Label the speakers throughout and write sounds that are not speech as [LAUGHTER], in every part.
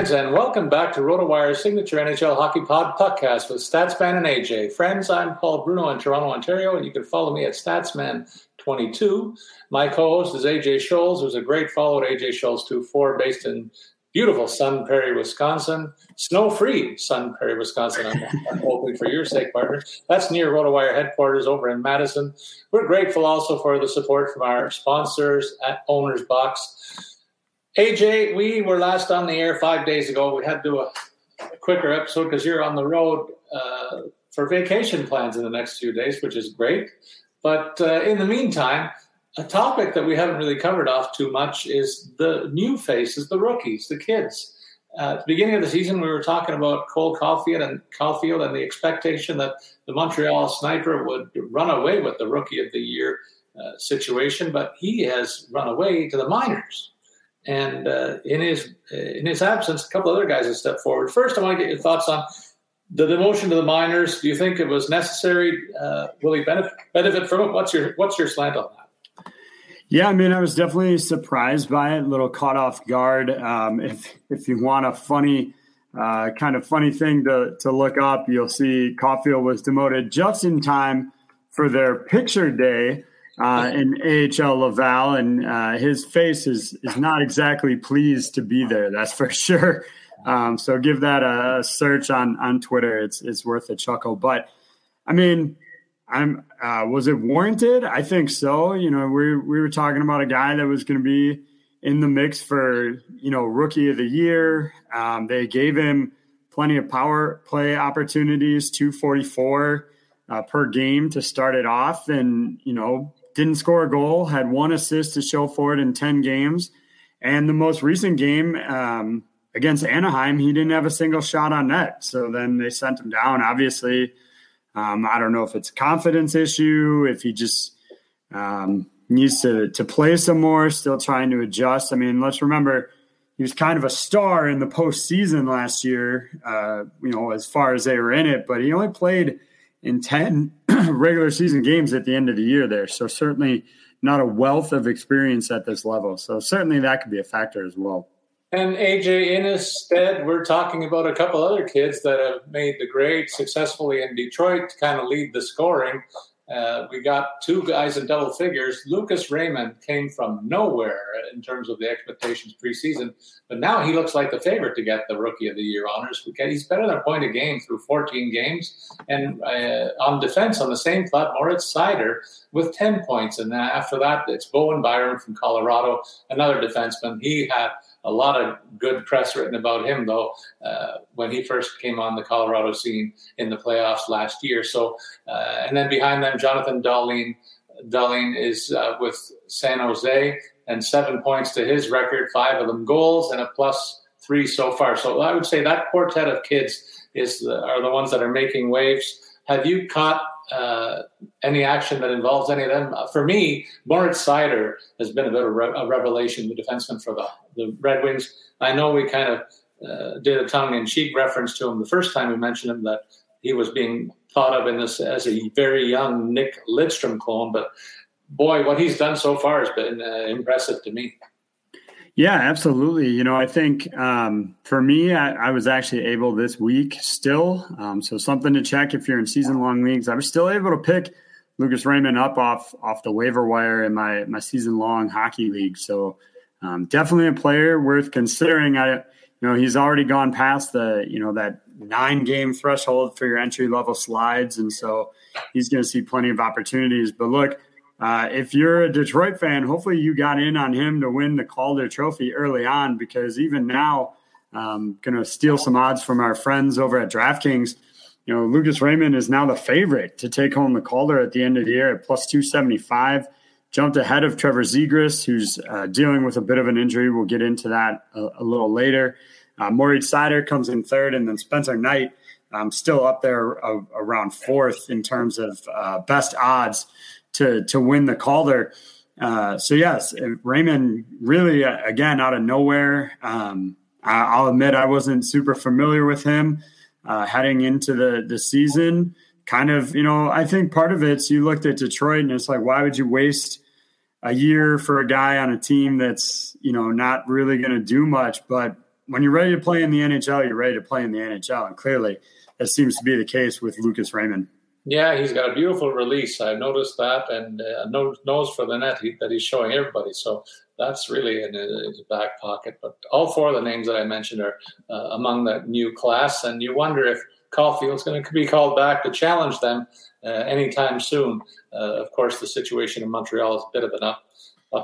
Speaker 1: Fans, and welcome back to RotoWire's signature NHL Hockey Pod podcast with Statsman and AJ. Friends, I'm Paul Bruno in Toronto, Ontario, and you can follow me at Statsman22. My co-host is AJ Scholz, who's a great follow at AJ Scholz24, based in beautiful Sun Prairie, Wisconsin. Snow-free Sun Prairie, Wisconsin. I'm, I'm [LAUGHS] hoping for your sake, partner. That's near RotoWire headquarters over in Madison. We're grateful also for the support from our sponsors at Owner's Box. AJ, we were last on the air five days ago. We had to do a, a quicker episode because you're on the road uh, for vacation plans in the next few days, which is great. But uh, in the meantime, a topic that we haven't really covered off too much is the new faces, the rookies, the kids. Uh, at the beginning of the season, we were talking about Cole Caufield and Caufield and the expectation that the Montreal Sniper would run away with the Rookie of the Year uh, situation, but he has run away to the minors. And uh, in his in his absence, a couple other guys have stepped forward. First, I want to get your thoughts on the demotion to the minors. Do you think it was necessary? Uh, will he benefit benefit from it? What's your what's your slant on that?
Speaker 2: Yeah, I mean, I was definitely surprised by it. A little caught off guard. Um, if if you want a funny uh, kind of funny thing to to look up, you'll see Caufield was demoted just in time for their picture day uh, in AHL Laval, and uh, his face is is not exactly pleased to be there. That's for [LAUGHS] sure. Um, so give that a, search on on Twitter. It's it's worth a chuckle. But I mean, I'm uh, was it warranted? I think so. You know, we we were talking about a guy that was going to be in the mix for you know rookie of the year. Um, they gave him plenty of power play opportunities, two forty four. Uh, per game to start it off, and you know didn't score a goal, had one assist to show for it in 10 games. And the most recent game um, against Anaheim, he didn't have a single shot on net. So then they sent him down. Obviously, um, I don't know if it's a confidence issue, if he just um, needs to, to play some more, still trying to adjust. I mean, let's remember he was kind of a star in the postseason last year, uh, you know, as far as they were in it, but he only played in 10 [CLEARS THROAT] regular season games at the end of the year there. So certainly not a wealth of experience at this level. So certainly that could be a factor as well.
Speaker 1: And AJ, in his stead, we're talking about a couple other kids that have made the grade successfully in Detroit to kind of lead the scoring. Uh, we got two guys in double figures. Lucas Raymond came from nowhere in terms of the expectations preseason, but now he looks like the favorite to get the Rookie of the Year honors. Because he's better than a point a game through 14 games. And uh, on defense, on the same club, Moritz Seider with 10 points. And after that, it's Bowen Byram from Colorado, another defenseman. He had a lot of good press written about him, though, uh, when he first came on the Colorado scene in the playoffs last year. So, uh, and then behind them, Jonathan Dahlen. Dahlen is uh, with San Jose and seven points to his record, five of them goals and a plus three so far. So I would say that quartet of kids is the, are the ones that are making waves. Have you caught uh, any action that involves any of them. Uh, for me, Moritz Seider has been a bit of re- a revelation, the defenseman for the, the Red Wings. I know we kind of uh, did a tongue in cheek reference to him the first time we mentioned him that he was being thought of in this as a very young Nick Lidstrom clone, but boy, what he's done so far has been uh, impressive to me.
Speaker 2: Yeah, absolutely. You know, I think um, for me, I, I, was actually able this week still. Um, so something to check if you're in season long leagues. I was still able to pick Lucas Raymond up off off the waiver wire in my my season long hockey league. So um, definitely a player worth considering. I you know he's already gone past the you know that nine game threshold for your entry level slides, and so he's going to see plenty of opportunities. But look uh, if you're a Detroit fan, hopefully you got in on him to win the Calder Trophy early on because even now, um, going to steal some odds from our friends over at DraftKings. You know, Lucas Raymond is now the favorite to take home the Calder at the end of the year at plus 275. Jumped ahead of Trevor Zegras, who's uh, dealing with a bit of an injury. We'll get into that a, a little later. Uh, Seider comes in third, and then Spencer Knight um, still up there uh, around fourth in terms of uh, best odds to to win the Calder. Uh, so yes, Raymond really uh, again out of nowhere. Um, I, will admit I wasn't super familiar with him uh, heading into the the season. Kind of, you know, I think part of it's you looked at Detroit and it's like, why would you waste a year for a guy on a team that's you know not really going to do much? But when you're ready to play in the NHL, you're ready to play in the NHL, and clearly that seems to be the case with Lucas Raymond.
Speaker 1: Yeah, he's got a beautiful release. I've noticed that, and uh, nose for the net he, that he's showing everybody. So that's really in his back pocket. But all four of the names that I mentioned are uh, among the new class, and you wonder if Caufield's going to be called back to challenge them uh, anytime soon. Uh, of course, the situation in Montreal is a bit of an up, uh,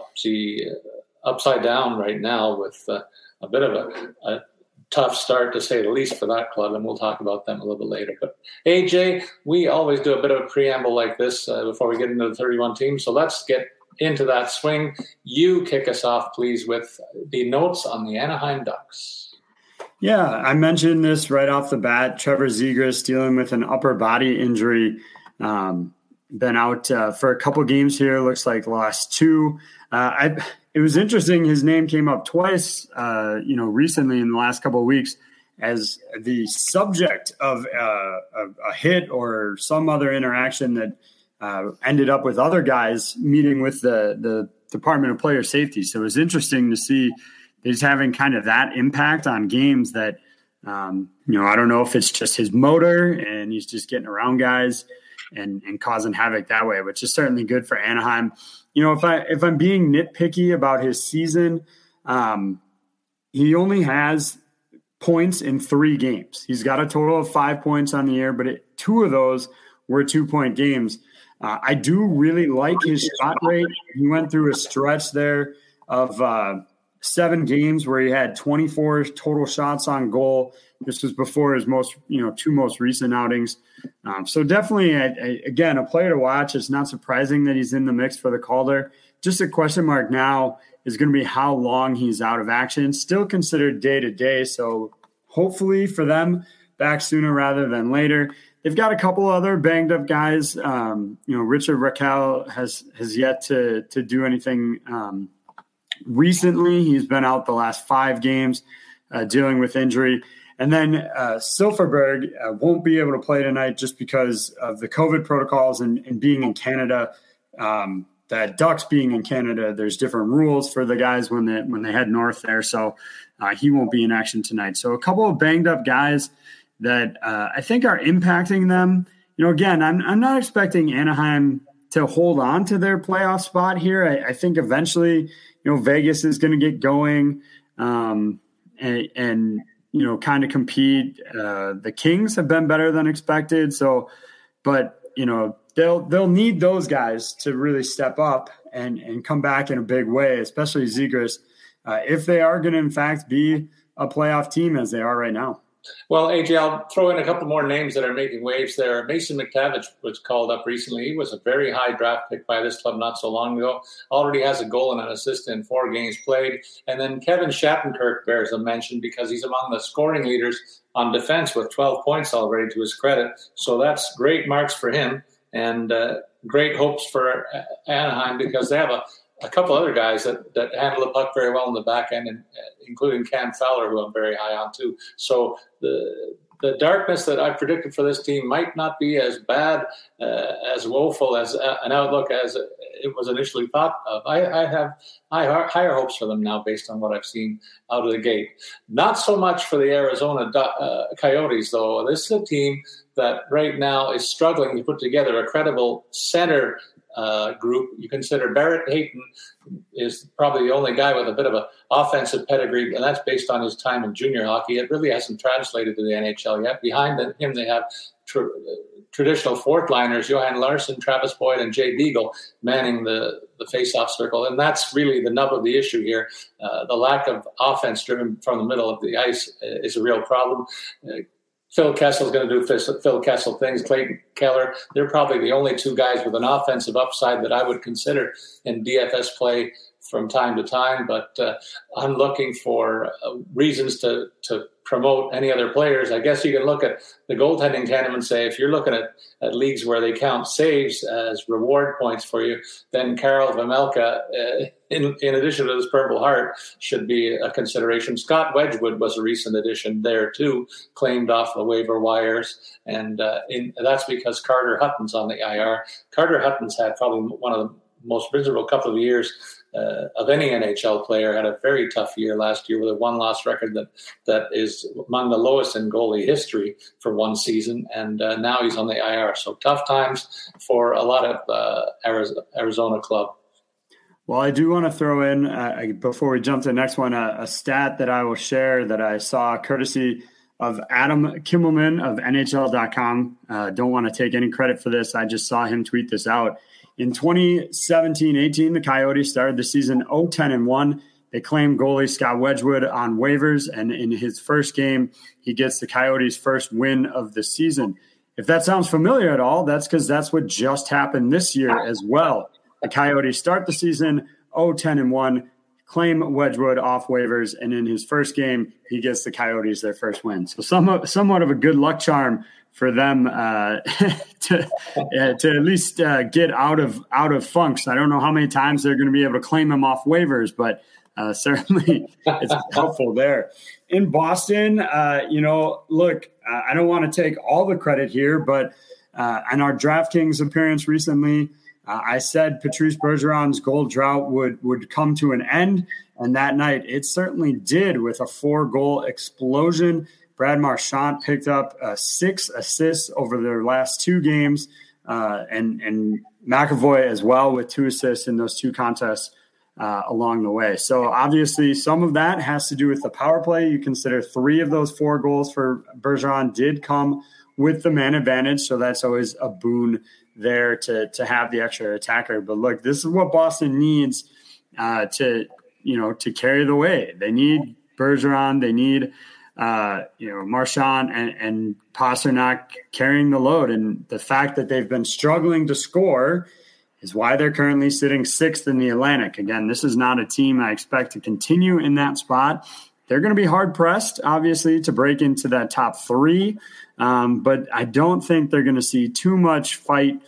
Speaker 1: upside down right now with uh, a bit of a, a tough start to say the least for that club, and we'll talk about them a little bit later. But AJ, we always do a bit of a preamble like this uh, before we get into the 31 teams. So let's get into that swing. You kick us off, please, with the notes on the Anaheim Ducks.
Speaker 2: Yeah, I mentioned this right off the bat. Trevor Zegras dealing with an upper body injury. Um, been out uh, for a couple games here. Looks like lost two. Uh, I, it was interesting. His name came up twice, uh, you know, recently in the last couple of weeks as the subject of uh, a, a, hit or some other interaction that uh, ended up with other guys meeting with the the Department of Player Safety. So it was interesting to see he's having kind of that impact on games that um, you know I don't know if it's just his motor and he's just getting around guys and and causing havoc that way, which is certainly good for Anaheim. You know if I if I'm being nitpicky about his season, um, he only has points in three games. He's got a total of five points on the year, but it, two of those were two point games. Uh, I do really like his shot rate. He went through a stretch there of uh, seven games where he had 24 total shots on goal. This was before his most, you know, two most recent outings. Um, so definitely, a, a, again, a player to watch. It's not surprising that he's in the mix for the Calder. Just a question mark now is going to be how long he's out of action. Still considered day to day. So hopefully for them, back sooner rather than later. They've got a couple other banged up guys. Um, you know, Richard Rakell has has yet to to do anything um, recently. He's been out the last five games uh, dealing with injury. And then uh, Silfverberg uh, won't be able to play tonight just because of the COVID protocols and, and being in Canada. Um, that Ducks being in Canada, there's different rules for the guys when they when they head north there. So uh, he won't be in action tonight. So a couple of banged up guys that uh, I think are impacting them. You know, again, I'm I'm not expecting Anaheim to hold on to their playoff spot here. I, I think eventually, you know, Vegas is going to get going um, and, and, you know kind of compete. Uh, the Kings have been better than expected, so but you know they'll they'll need those guys to really step up and and come back in a big way, especially Zegras, uh, if they are going to in fact be a playoff team as they are right now.
Speaker 1: Well, AJ, I'll throw in a couple more names that are making waves there. Mason McTavish was called up recently. He was a very high draft pick by this club not so long ago. Already has a goal and an assist in four games played. And then Kevin Shattenkirk bears a mention because he's among the scoring leaders on defense with 12 points already to his credit. So that's great marks for him and uh, great hopes for Anaheim because they have a a couple other guys that, that handle the puck very well in the back end, and, including Cam Fowler, who I'm very high on too. So the the darkness that I predicted for this team might not be as bad, uh, as woeful as uh, an outlook as it was initially thought of. I, I have high, higher hopes for them now based on what I've seen out of the gate. Not so much for the Arizona uh, Coyotes, though. This is a team that right now is struggling to put together a credible center uh, group. You consider Barrett Hayton is probably the only guy with a bit of an offensive pedigree, and that's based on his time in junior hockey. It really hasn't translated to the NHL yet. Behind him, they have tr- traditional fourth liners, Johan Larsson, Travis Boyd, and Jay Beagle manning the, the face-off circle. And that's really the nub of the issue here. Uh, the lack of offense driven from the middle of the ice is a real problem. Uh, Phil Kessel is going to do Phil Kessel things. Clayton Keller, they're probably the only two guys with an offensive upside that I would consider in DFS play from time to time. But uh, I'm looking for uh, reasons to to promote any other players. I guess you can look at the goaltending tandem and say if you're looking at, at leagues where they count saves as reward points for you, then Karel Vejmelka, uh, in, in addition to his Purple Heart, should be a consideration. Scott Wedgewood was a recent addition there too, claimed off the waiver wires, and uh, in, that's because Carter Hutton's on the IR. Carter Hutton's had probably one of the most miserable couple of years uh, of any NHL player. Had a very tough year last year with a one loss record that that is among the lowest in goalie history for one season, and uh, now he's on the IR. So tough times for a lot of uh, Arizona club.
Speaker 2: Well, I do want to throw in uh, before we jump to the next one a, a stat that I will share that I saw courtesy of Adam Kimelman of NHL.com. Uh, don't want to take any credit for this. I just saw him tweet this out. In 2017 18, the Coyotes started the season 0 10 and 1. They claimed goalie Scott Wedgewood on waivers, and in his first game, he gets the Coyotes' first win of the season. If that sounds familiar at all, that's because that's what just happened this year as well. The Coyotes start the season 0 10 and 1 claim Wedgewood off waivers, and in his first game, he gets the Coyotes their first win. So somewhat, somewhat of a good luck charm for them uh, [LAUGHS] to uh, to at least uh, get out of out of funks. I don't know how many times they're going to be able to claim him off waivers, but uh, [LAUGHS] certainly it's helpful there. In Boston, uh, you know, look, I don't want to take all the credit here, but uh, on our DraftKings appearance recently. Uh, I said Patrice Bergeron's goal drought would would come to an end, and that night it certainly did with a four goal explosion. Brad Marchand picked up uh, six assists over their last two games, uh, and and McAvoy as well with two assists in those two contests uh, along the way. So obviously, some of that has to do with the power play. You consider three of those four goals for Bergeron did come with the man advantage, so that's always a boon there to to have the extra attacker. But look, this is what Boston needs uh, to you know to carry the way. They need Bergeron. They need uh, you know Marchand and, and Pastrnak carrying the load. And the fact that they've been struggling to score is why they're currently sitting sixth in the Atlantic. Again, this is not a team I expect to continue in that spot. They're going to be hard pressed, obviously, to break into that top three. Um, but I don't think they're going to see too much fight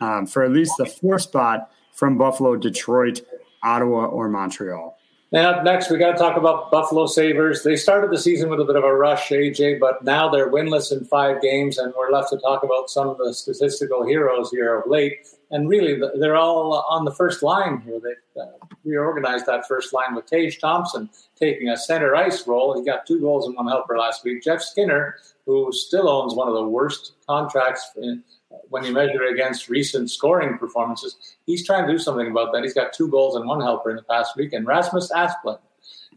Speaker 2: um, for at least the fourth spot from Buffalo, Detroit, Ottawa, or Montreal.
Speaker 1: And up next, we got to talk about Buffalo Sabres. They started the season with a bit of a rush, AJ, but now they're winless in five games, and we're left to talk about some of the statistical heroes here of late. And really, they're all on the first line here. They uh, reorganized that first line with Tage Thompson taking a center ice role. He got two goals and one helper last week. Jeff Skinner, who still owns one of the worst contracts in, when you measure it against recent scoring performances, he's trying to do something about that. He's got two goals and one helper in the past week. And Rasmus Asplund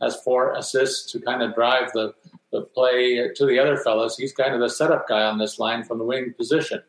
Speaker 1: has four assists to kind of drive the, the play to the other fellas. He's kind of the setup guy on this line from the wing position.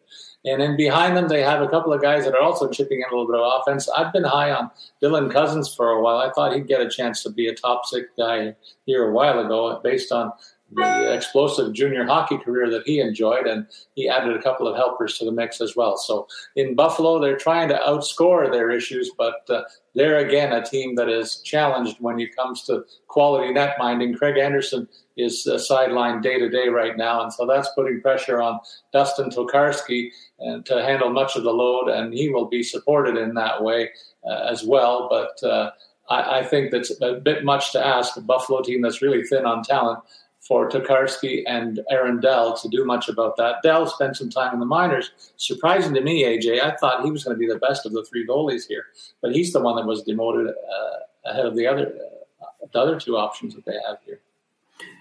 Speaker 1: And then behind them, they have a couple of guys that are also chipping in a little bit of offense. I've been high on Dylan Cozens for a while. I thought he'd get a chance to be a top six guy here a while ago based on the explosive junior hockey career that he enjoyed, and he added a couple of helpers to the mix as well. So in Buffalo, they're trying to outscore their issues, but uh, they're again a team that is challenged when it comes to quality net minding. Craig Anderson is uh, sidelined day to day right now, and so that's putting pressure on Dustin Tokarski and to handle much of the load, and he will be supported in that way uh, as well. But uh, I think that's a bit much to ask a Buffalo team that's really thin on talent for Tokarski and Aaron Dell to do much about that. Dell spent some time in the minors. Surprising to me, AJ, I thought he was going to be the best of the three goalies here, but he's the one that was demoted uh, ahead of the other uh, the other two options that they have here.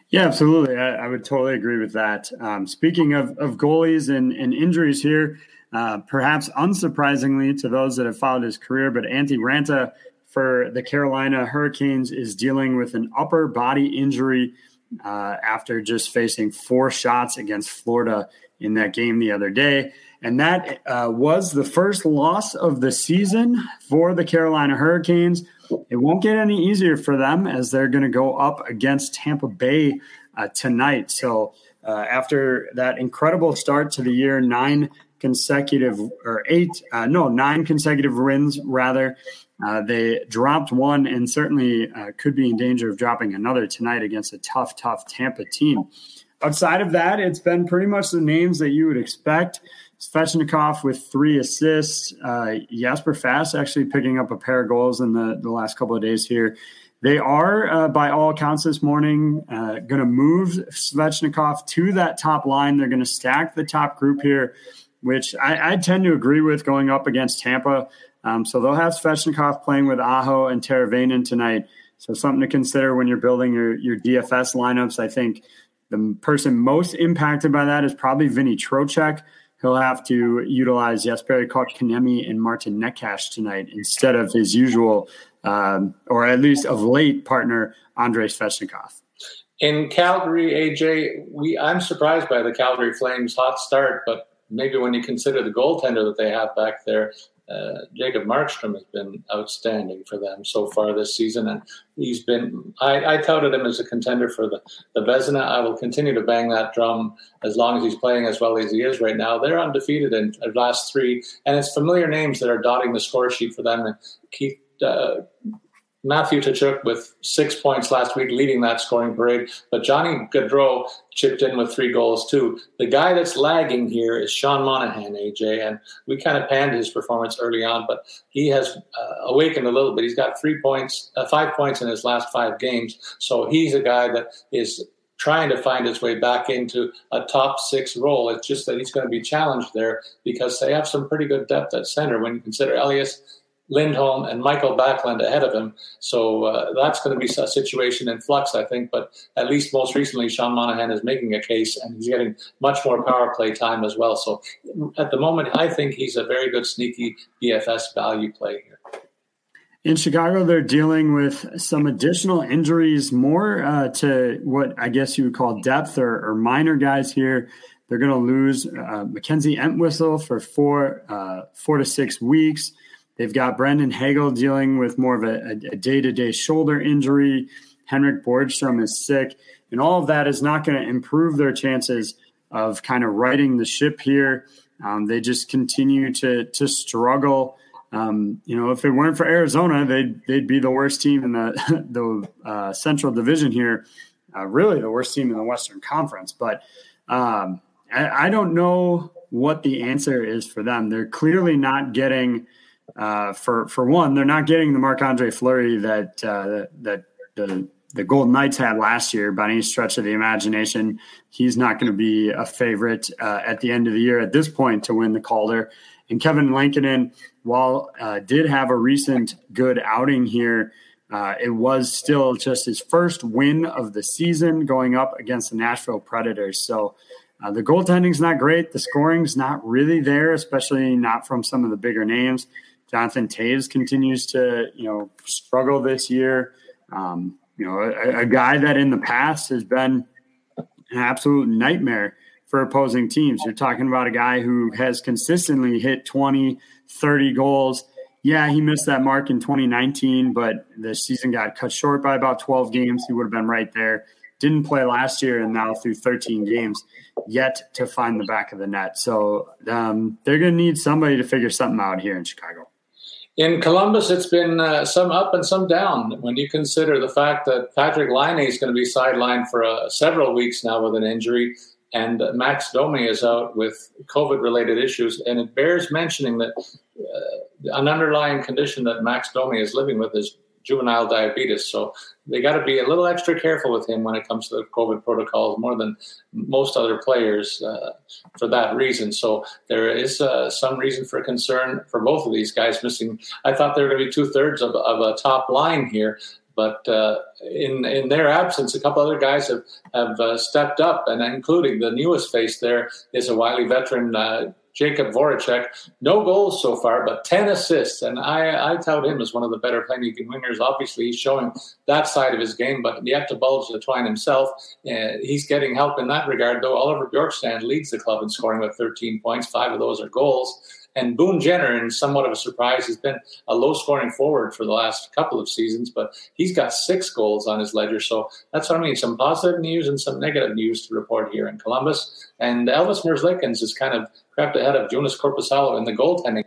Speaker 2: Yeah, absolutely. I, I would totally agree with that. Um, speaking of, of goalies and, and injuries here, uh, perhaps unsurprisingly to those that have followed his career, but Antti Raanta for the Carolina Hurricanes is dealing with an upper body injury uh, after just facing four shots against Florida in that game the other day. And that uh, was the first loss of the season for the Carolina Hurricanes. It won't get any easier for them as they're going to go up against Tampa Bay uh, tonight. So, uh, after that incredible start to the year, nine consecutive or eight, uh, no, nine consecutive wins rather. Uh, they dropped one and certainly uh, could be in danger of dropping another tonight against a tough, tough Tampa team. Outside of that, it's been pretty much the names that you would expect. Svechnikov with three assists. Uh, Jesper Fast actually picking up a pair of goals in the, the last couple of days here. They are, uh, by all accounts this morning, uh, going to move Svechnikov to that top line. They're going to stack the top group here which I, I, tend to agree with going up against Tampa. Um, so they'll have Svechnikov playing with Aho and Teravainen tonight. So something to consider when you're building your, your DFS lineups. I think the person most impacted by that is probably Vinny Trocheck. He'll have to utilize Jesperi Kotkaniemi and Martin Necas tonight instead of his usual, um, or at least of late, partner Andrei Svechnikov.
Speaker 1: In Calgary, AJ, we I'm surprised by the Calgary Flames' hot start, but maybe when you consider the goaltender that they have back there, uh, Jacob Markstrom has been outstanding for them so far this season, and he's been. I, I touted him as a contender for the the Vezina. I will continue to bang that drum as long as he's playing as well as he is right now. They're undefeated in the last three, and it's familiar names that are dotting the score sheet for them. And Keith uh, Matthew Tkachuk with six points last week, leading that scoring parade. But Johnny Gaudreau chipped in with three goals too. The guy that's lagging here is Sean Monahan, AJ, and we kind of panned his performance early on, but he has uh, awakened a little bit. He's got three points, uh, five points in his last five games. So he's a guy that is trying to find his way back into a top six role. It's just that he's going to be challenged there because they have some pretty good depth at center when you consider Elias Lindholm and Michael Backlund ahead of him. So uh, that's going to be a situation in flux, I think. But at least most recently, Sean Monahan is making a case and he's getting much more power play time as well. So at the moment, I think he's a very good sneaky DFS value play here.
Speaker 2: In Chicago, they're dealing with some additional injuries, more uh, to what I guess you would call depth or, or minor guys here. They're going to lose uh, Mackenzie Entwistle for four, uh, four to six weeks. They've got Brandon Hagel dealing with more of a day to day shoulder injury. Henrik Borgstrom is sick. And all of that is not going to improve their chances of kind of righting the ship here. Um, they just continue to to struggle. Um, you know, if it weren't for Arizona, they'd they'd be the worst team in the [LAUGHS] the uh, Central Division here. Uh, really, the worst team in the Western Conference. But um, I, I, don't know what the answer is for them. They're clearly not getting uh, for for one, they're not getting the Marc Andre Fleury that uh, that the the Golden Knights had last year by any stretch of the imagination. He's not going to be a favorite uh, at the end of the year at this point to win the Calder. And Kevin Lankinen, while uh, did have a recent good outing here, uh, it was still just his first win of the season going up against the Nashville Predators. So uh, the goaltending's not great. The scoring's not really there, especially not from some of the bigger names. Jonathan Toews continues to, you know, struggle this year. Um, you know, a, a, guy that in the past has been an absolute nightmare for opposing teams. You're talking about a guy who has consistently hit 20, 30 goals. Yeah, he missed that mark in 2019, but the season got cut short by about 12 games. He would have been right there. Didn't play last year and now through 13 games yet to find the back of the net. So um, they're going to need somebody to figure something out here in Chicago.
Speaker 1: In Columbus, it's been uh, some up and some down when you consider the fact that Patrik Laine is going to be sidelined for uh, several weeks now with an injury, and Max Domi is out with COVID related issues. And it bears mentioning that uh, an underlying condition that Max Domi is living with is juvenile diabetes. So they got to be a little extra careful with him when it comes to the COVID protocols, more than most other players uh, for that reason. So there is uh, some reason for concern for both of these guys missing. I thought they were going to be two thirds of, of a top line here. But uh, in in their absence, a couple other guys have have uh, stepped up, and including the newest face there is a wily veteran, uh, Jakub Voracek, no goals so far, but 10 assists. And I, I tout him as one of the better playmaking wingers. Obviously, he's showing that side of his game, but yet to bulge the twine himself. Uh, he's getting help in that regard, though Oliver Bjorkstrand leads the club in scoring with 13 points. Five of those are goals. And Boone Jenner, in somewhat of a surprise, he's been a low scoring forward for the last couple of seasons, but he's got six goals on his ledger. So that's what I mean some positive news and some negative news to report here in Columbus. And Elvis Merzlikins is kind of crept ahead of Joonas Korpisalo in the goaltending.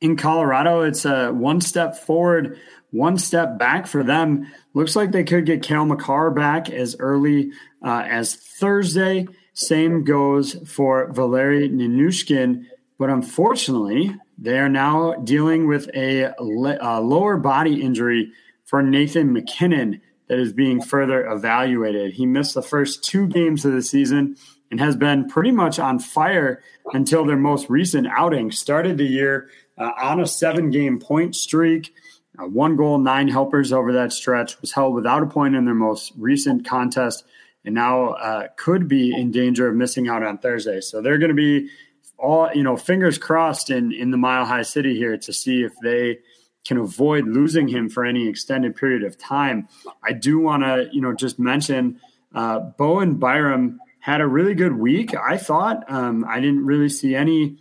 Speaker 2: In Colorado, it's a one step forward, one step back for them. Looks like they could get Cale Makar back as early uh, as Thursday. Same goes for Valeri Nichushkin. But unfortunately, they are now dealing with a, a lower body injury for Nathan MacKinnon that is being further evaluated. He missed the first two games of the season and has been pretty much on fire until their most recent outing. Started the year uh, on a seven game point streak. Uh, one goal, nine helpers over that stretch, was held without a point in their most recent contest, and now uh, could be in danger of missing out on Thursday. So they're going to be all, you know, fingers crossed in, in the Mile High City here to see if they can avoid losing him for any extended period of time. I do want to, you know, just mention uh, Bowen Byram had a really good week. I thought um, I didn't really see any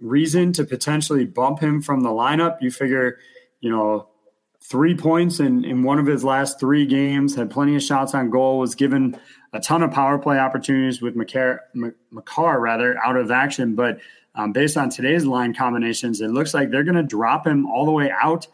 Speaker 2: reason to potentially bump him from the lineup. You figure you know, three points in, in one of his last three games, had plenty of shots on goal, was given a ton of power play opportunities with Makar, Makar rather out of action. But um, based on today's line combinations, it looks like they're going to drop him all the way out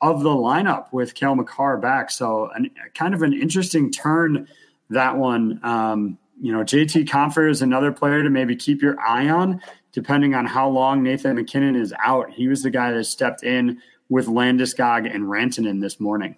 Speaker 2: of the lineup with Cale Makar back. So an, kind of an interesting turn that one. Um, you know, JT Compher is another player to maybe keep your eye on, depending on how long Nathan MacKinnon is out. He was the guy that stepped in with Landeskog and Rantanen this morning.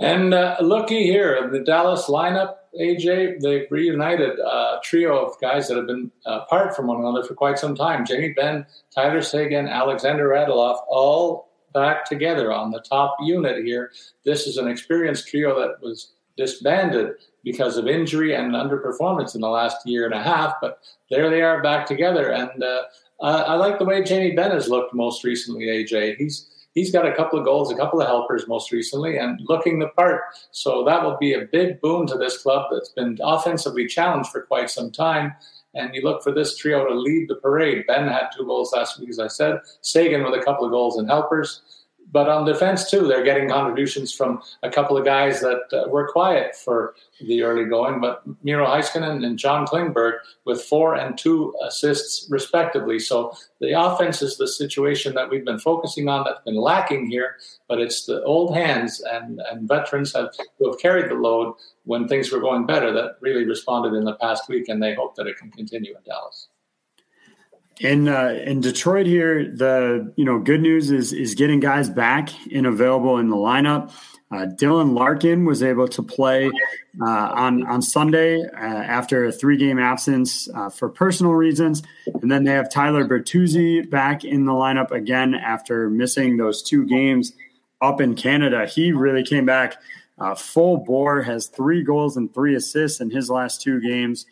Speaker 1: And uh, looky here, the Dallas lineup, AJ, they've reunited a trio of guys that have been apart from one another for quite some time. Jamie Benn, Tyler Seguin, Alexander Radulov, all back together on the top unit here. This is an experienced trio that was disbanded because of injury and underperformance in the last year and a half, but there they are back together. And uh, I like the way Jamie Benn has looked most recently, AJ. He's he's got a couple of goals, a couple of helpers most recently, and looking the part. So that will be a big boon to this club that's been offensively challenged for quite some time. And you look for this trio to lead the parade. Benn had two goals last week, as I said. Seguin with a couple of goals and helpers. But on defense, too, they're getting contributions from a couple of guys that uh, were quiet for the early going. But Miro Heiskanen and John Klingberg with four and two assists, respectively. So the offense is the situation that we've been focusing on that's been lacking here. But it's the old hands and, and veterans have, who have carried the load when things were going better that really responded in the past week. And they hope that it can continue in Dallas
Speaker 2: in uh, in Detroit here, the you know good news is is getting guys back and available in the lineup. Uh, Dylan Larkin was able to play uh, on on Sunday uh, after a three game absence uh, for personal reasons, and then they have Tyler Bertuzzi back in the lineup again after missing those two games up in Canada. He really came back uh, full bore, has three goals and three assists in his last two games.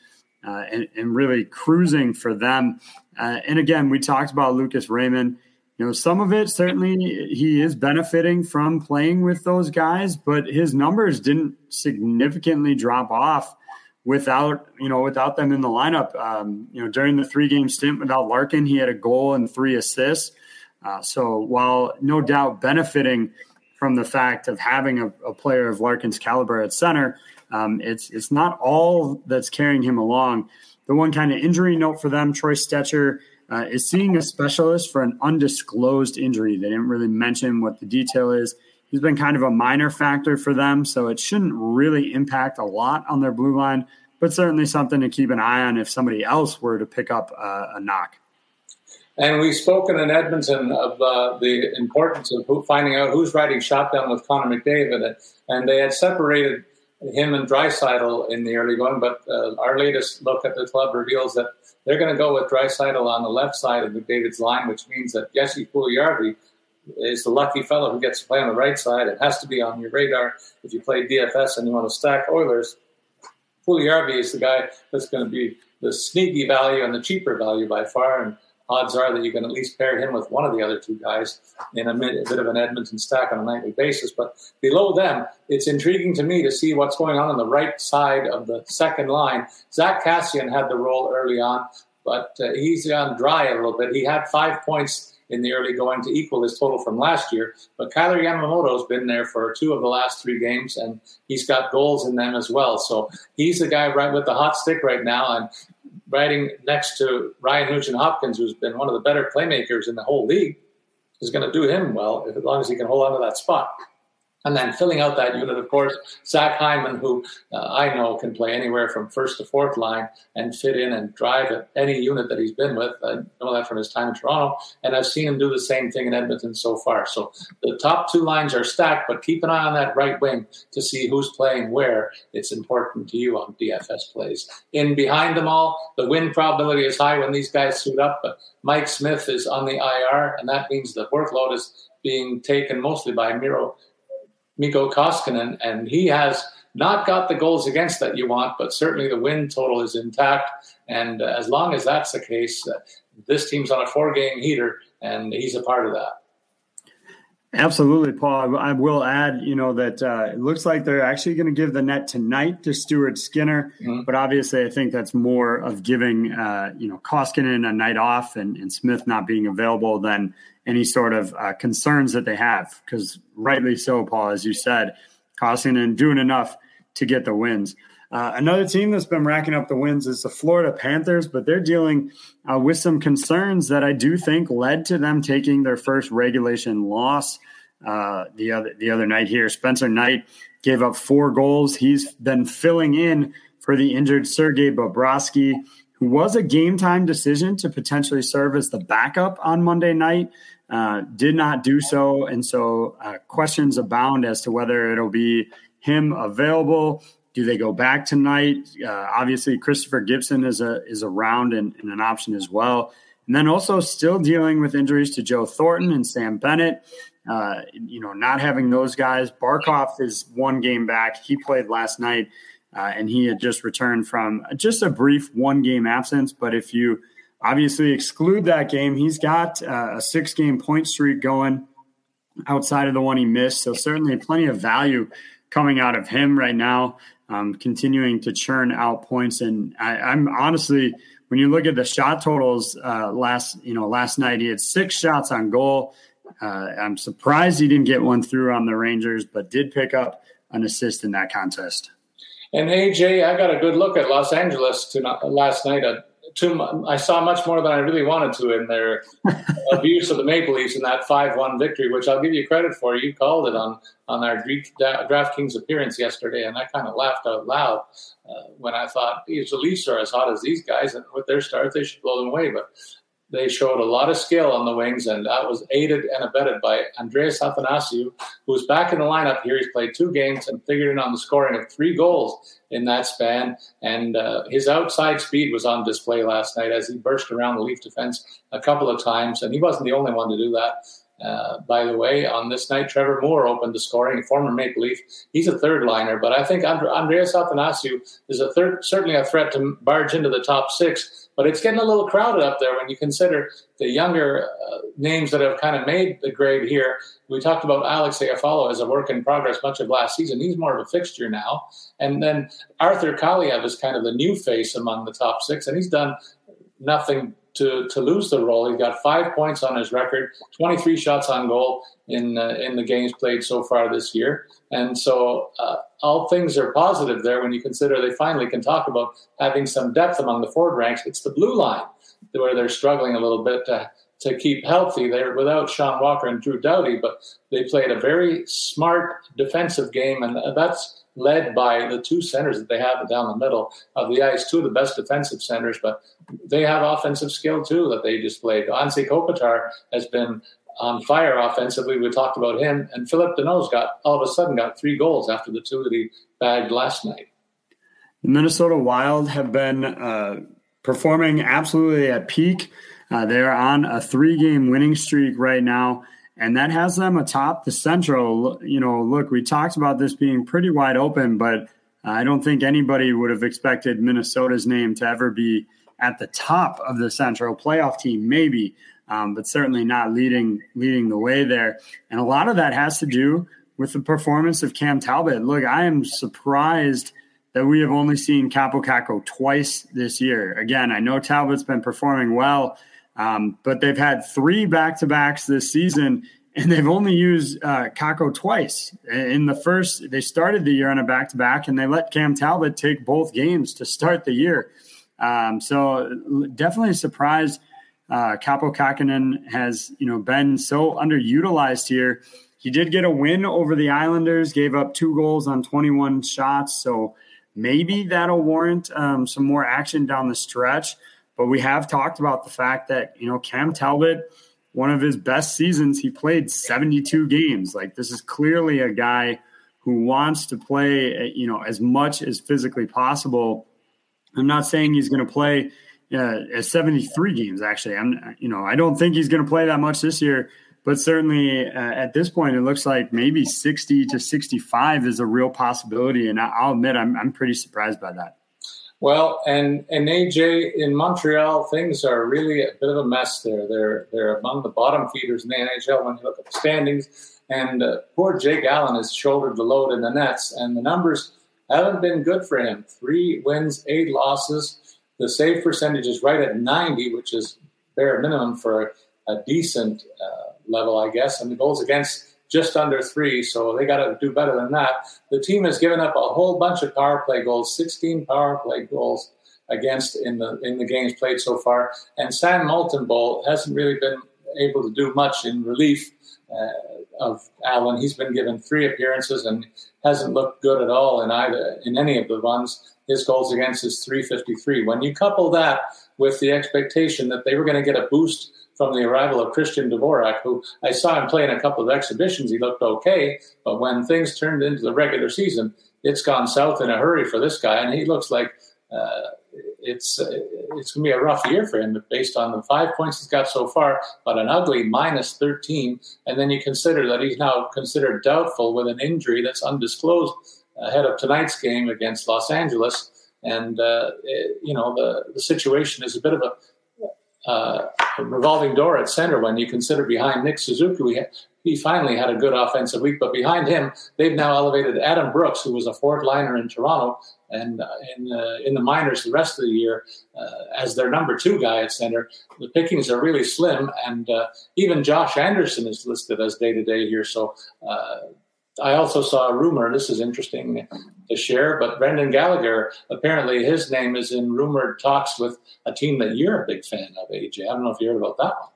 Speaker 2: Uh, and, and, really cruising for them. Uh, and again, we talked about Lucas Raymond. You know, some of it certainly he is benefiting from playing with those guys, but his numbers didn't significantly drop off without you know without them in the lineup. Um, you know, during the three game stint without Larkin, he had a goal and three assists. Uh, so while no doubt benefiting from the fact of having a, a player of Larkin's caliber at center, um, it's it's not all that's carrying him along. The one kind of injury note for them, Troy Stecher uh, is seeing a specialist for an undisclosed injury. They didn't really mention what the detail is. He's been kind of a minor factor for them, so it shouldn't really impact a lot on their blue line, but certainly something to keep an eye on if somebody else were to pick up uh, a knock.
Speaker 1: And we've spoken in Edmonton of uh, the importance of who, finding out who's riding shotgun with Connor McDavid, and they had separated him and Draisaitl in the early going, but uh, our latest look at the club reveals that they're going to go with Draisaitl on the left side of McDavid's line, which means that Jesse Puljujarvi is the lucky fellow who gets to play on the right side. It has to be on your radar if you play DFS and you want to stack Oilers. Puljujarvi is the guy that's going to be the sneaky value and the cheaper value by far, and odds are that you can at least pair him with one of the other two guys in a, bit of an Edmonton stack on a nightly basis. But below them, it's intriguing to me to see what's going on on the right side of the second line. Zach Kassian had the role early on, but uh, he's on dry a little bit. He had five points in the early going to equal his total from last year. But Kailer Yamamoto's been there for two of the last three games, and he's got goals in them as well. So he's the guy right with the hot stick right now. And riding next to Ryan Nugent Hopkins, who's been one of the better playmakers in the whole league, is going to do him well as long as he can hold on to that spot. And then filling out that unit, of course, Zach Hyman, who uh, I know can play anywhere from first to fourth line and fit in and drive at any unit that he's been with. I know that from his time in Toronto, and I've seen him do the same thing in Edmonton so far. So the top two lines are stacked, but keep an eye on that right wing to see who's playing where. It's important to you on DFS plays. In behind them all, the win probability is high when these guys suit up, but Mike Smith is on the IR, and that means the workload is being taken mostly by Miro Mikko Koskinen, and he has not got the goals against that you want, but certainly the win total is intact. And uh, as long as that's the case, uh, this team's on a four game heater, and he's a part of that.
Speaker 2: Absolutely, Paul. I will add, you know, that uh, it looks like they're actually going to give the net tonight to Stuart Skinner, mm-hmm. but obviously, I think that's more of giving, uh, you know, Koskinen a night off and, and Smith not being available than any sort of uh, concerns that they have. Because rightly so, Paul, as you said, Koskinen doing enough to get the wins. Uh, another team that's been racking up the wins is the Florida Panthers, but they're dealing uh, with some concerns that I do think led to them taking their first regulation loss uh, the other the other night here. Spencer Knight gave up four goals. He's been filling in for the injured Sergei Bobrovsky, who was a game time decision to potentially serve as the backup on Monday night. Uh, did not do so, and so uh, questions abound as to whether it'll be him available do they go back tonight? Uh, obviously, Christopher Gibson is a is around and, and, an option as well. And then also still dealing with injuries to Joe Thornton and Sam Bennett. Uh, you know, not having those guys. Barkov is one game back. He played last night, uh, and he had just returned from just a brief one game absence. But if you obviously exclude that game, he's got uh, a six game point streak going outside of the one he missed. So certainly plenty of value coming out of him right now um, continuing to churn out points. And I, am honestly, when you look at the shot totals uh, last, you know, last night he had six shots on goal. Uh, I'm surprised he didn't get one through on the Rangers, but did pick up an assist in that contest.
Speaker 1: And AJ, I got a good look at Los Angeles tonight, last night. Too, I saw much more than I really wanted to in their [LAUGHS] abuse of the Maple Leafs in that five-one victory, which I'll give you credit for. You called it on on our DraftKings appearance yesterday, and I kind of laughed out loud uh, when I thought the Leafs are as hot as these guys, and with their start, they should blow them away. But they showed a lot of skill on the wings, and that was aided and abetted by Andreas Athanasiou, who's back in the lineup here. He's played two games and figured in on the scoring of three goals in that span. And uh, his outside speed was on display last night as he burst around the Leaf defense a couple of times, and he wasn't the only one to do that. Uh, by the way, on this night, Trevor Moore opened the scoring, former Maple Leaf. He's a third liner, but I think Andreas Athanasiou is a third, certainly a threat to barge into the top six. But it's getting a little crowded up there when you consider the younger uh, names that have kind of made the grade here. We talked about Alex Iafallo as a work in progress much of last season. He's more of a fixture now. And then Arthur Kaliyev is kind of the new face among the top six, and he's done nothing to, to lose the role. He's got five points on his record, 23 shots on goal in uh, in the games played so far this year, and so uh, all things are positive there when you consider they finally can talk about having some depth among the forward ranks. It's the blue line where they're struggling a little bit to, to keep healthy. They're without Sean Walker and Drew Doughty, but they played a very smart defensive game, and that's led by the two centers that they have down the middle of the ice, two of the best defensive centers, but they have offensive skill too that they displayed. Anze Kopitar has been on fire offensively. We talked about him, and Phillip Danault's got all of a sudden got three goals after the two that he bagged last night.
Speaker 2: The Minnesota Wild have been uh, performing absolutely at peak. Uh, they're on a three-game winning streak right now and that has them atop the Central. You know, look, we talked about this being pretty wide open, but I don't think anybody would have expected Minnesota's name to ever be at the top of the Central playoff team, maybe, um, but certainly not leading leading the way there. And a lot of that has to do with the performance of Cam Talbot. Look, I am surprised that we have only seen Kaapo Kakko twice this year. Again, I know Talbot's been performing well um, but they've had three back to backs this season, and they've only used uh, Kakko twice. In the first, they started the year on a back to back, and they let Cam Talbot take both games to start the year. Um, so definitely surprised. Uh, Kaapo Kähkönen has you know been so underutilized here. he did get a win over the Islanders, gave up two goals on 21 shots. So maybe that'll warrant um, some more action down the stretch. But we have talked about the fact that, you know, Cam Talbot, one of his best seasons, he played 72 games. Like, this is clearly a guy who wants to play, you know, as much as physically possible. I'm not saying he's going to play uh, 73 games, actually. I'm, you know, I don't think he's going to play that much this year but certainly uh, at this point, it looks like maybe 60 to 65 is a real possibility. And I'll admit, I'm, I'm pretty surprised by that.
Speaker 1: Well, and and AJ in Montreal, things are really a bit of a mess there. They're they're among the bottom feeders in the NHL when you look at the standings. And uh, poor Jake Allen has shouldered the load in the nets, and the numbers haven't been good for him. Three wins, eight losses. The save percentage is right at 90, which is bare minimum for a, a decent uh, level, I guess, and the goals against just under three. So they got to do better than that. The team has given up a whole bunch of power play goals, 16 power play goals against in the in the games played so far. And Sam Montembeault hasn't really been able to do much in relief uh, of Allen. He's been given three appearances and hasn't looked good at all in either in any of the runs. His goals against is 353. When you couple that with the expectation that they were going to get a boost from the arrival of Christian Dvorak, who I saw him play in a couple of exhibitions. He looked okay, but when things turned into the regular season, it's gone south in a hurry for this guy, and he looks like uh, it's uh, it's going to be a rough year for him based on the five points he's got so far, but an ugly minus 13. And then you consider that he's now considered doubtful with an injury that's undisclosed ahead of tonight's game against Los Angeles. And, uh, it, you know, the, the situation is a bit of a uh, revolving door at center when you consider behind Nick Suzuki, he finally had a good offensive week, but behind him, they've now elevated Adam Brooks, who was a fourth liner in Toronto and uh, in, uh, in the minors the rest of the year, uh, as their number two guy at center. The pickings are really slim, and uh, even Josh Anderson is listed as day to day here. So uh, I also saw a rumor, this is interesting to share, but Brendan Gallagher, apparently his name is in rumored talks with a team that you're a big fan of, AJ. I don't know if you heard about that one.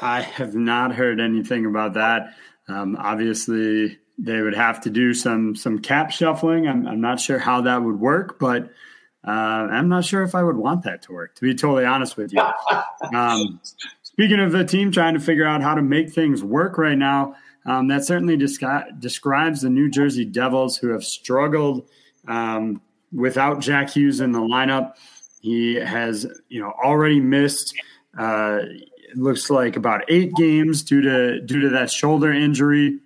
Speaker 2: I have not heard anything about that. Um, obviously, they would have to do some some cap shuffling. I'm, I'm not sure how that would work, but uh, I'm not sure if I would want that to work. To be totally honest with you. [LAUGHS] Um, speaking of the team trying to figure out how to make things work right now, um, that certainly descri- describes the New Jersey Devils, who have struggled um, without Jack Hughes in the lineup. He has, you know, already missed. Uh, looks like about eight games due to due to that shoulder injury.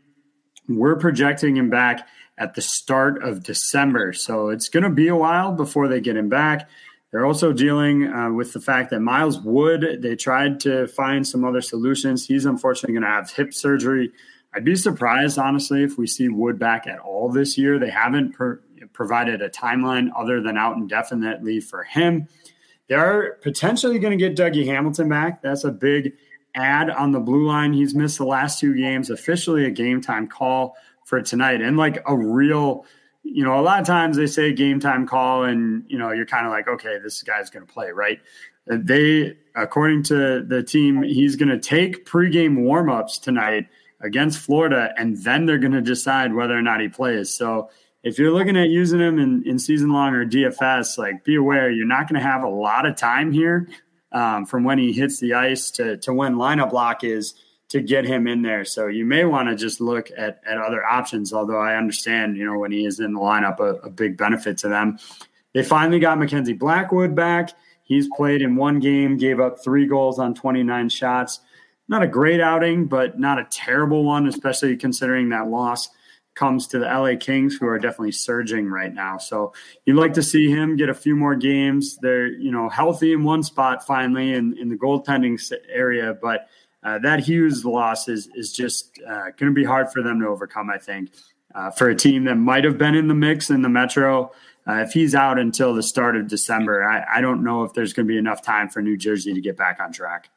Speaker 2: We're projecting him back at the start of December, so it's going to be a while before they get him back. They're also dealing uh, with the fact that Miles Wood, they tried to find some other solutions. He's unfortunately going to have hip surgery I'd be surprised, honestly, if we see Wood back at all this year. They haven't per- provided a timeline other than out indefinitely for him. They're potentially going to get Dougie Hamilton back. That's a big ad on the blue line. He's missed the last two games, officially a game time call for tonight. And like a real, you know, a lot of times they say game time call, and, you know, you're kind of like, okay, this guy's going to play, right? They, according to the team, he's going to take pregame warmups tonight against Florida, and then they're going to decide whether or not he plays. So if you're looking at using him in, in season long or DFS, like be aware you're not going to have a lot of time here um, from when he hits the ice to, to when lineup lock is to get him in there. So you may want to just look at, at other options, although I understand, you know, when he is in the lineup, a, a big benefit to them. They finally got Mackenzie Blackwood back. He's played in one game, gave up three goals on 29 shots not a great outing, but not a terrible one, especially considering that loss comes to the LA Kings, who are definitely surging right now. So you'd like to see him get a few more games. They're you know healthy in one spot finally in, in the goaltending area, but uh, that Hughes loss is is just uh, going to be hard for them to overcome. I think uh, for a team that might have been in the mix in the Metro. Uh, if he's out until the start of December, I, I don't know if there's going to be enough time for New Jersey to get back on track.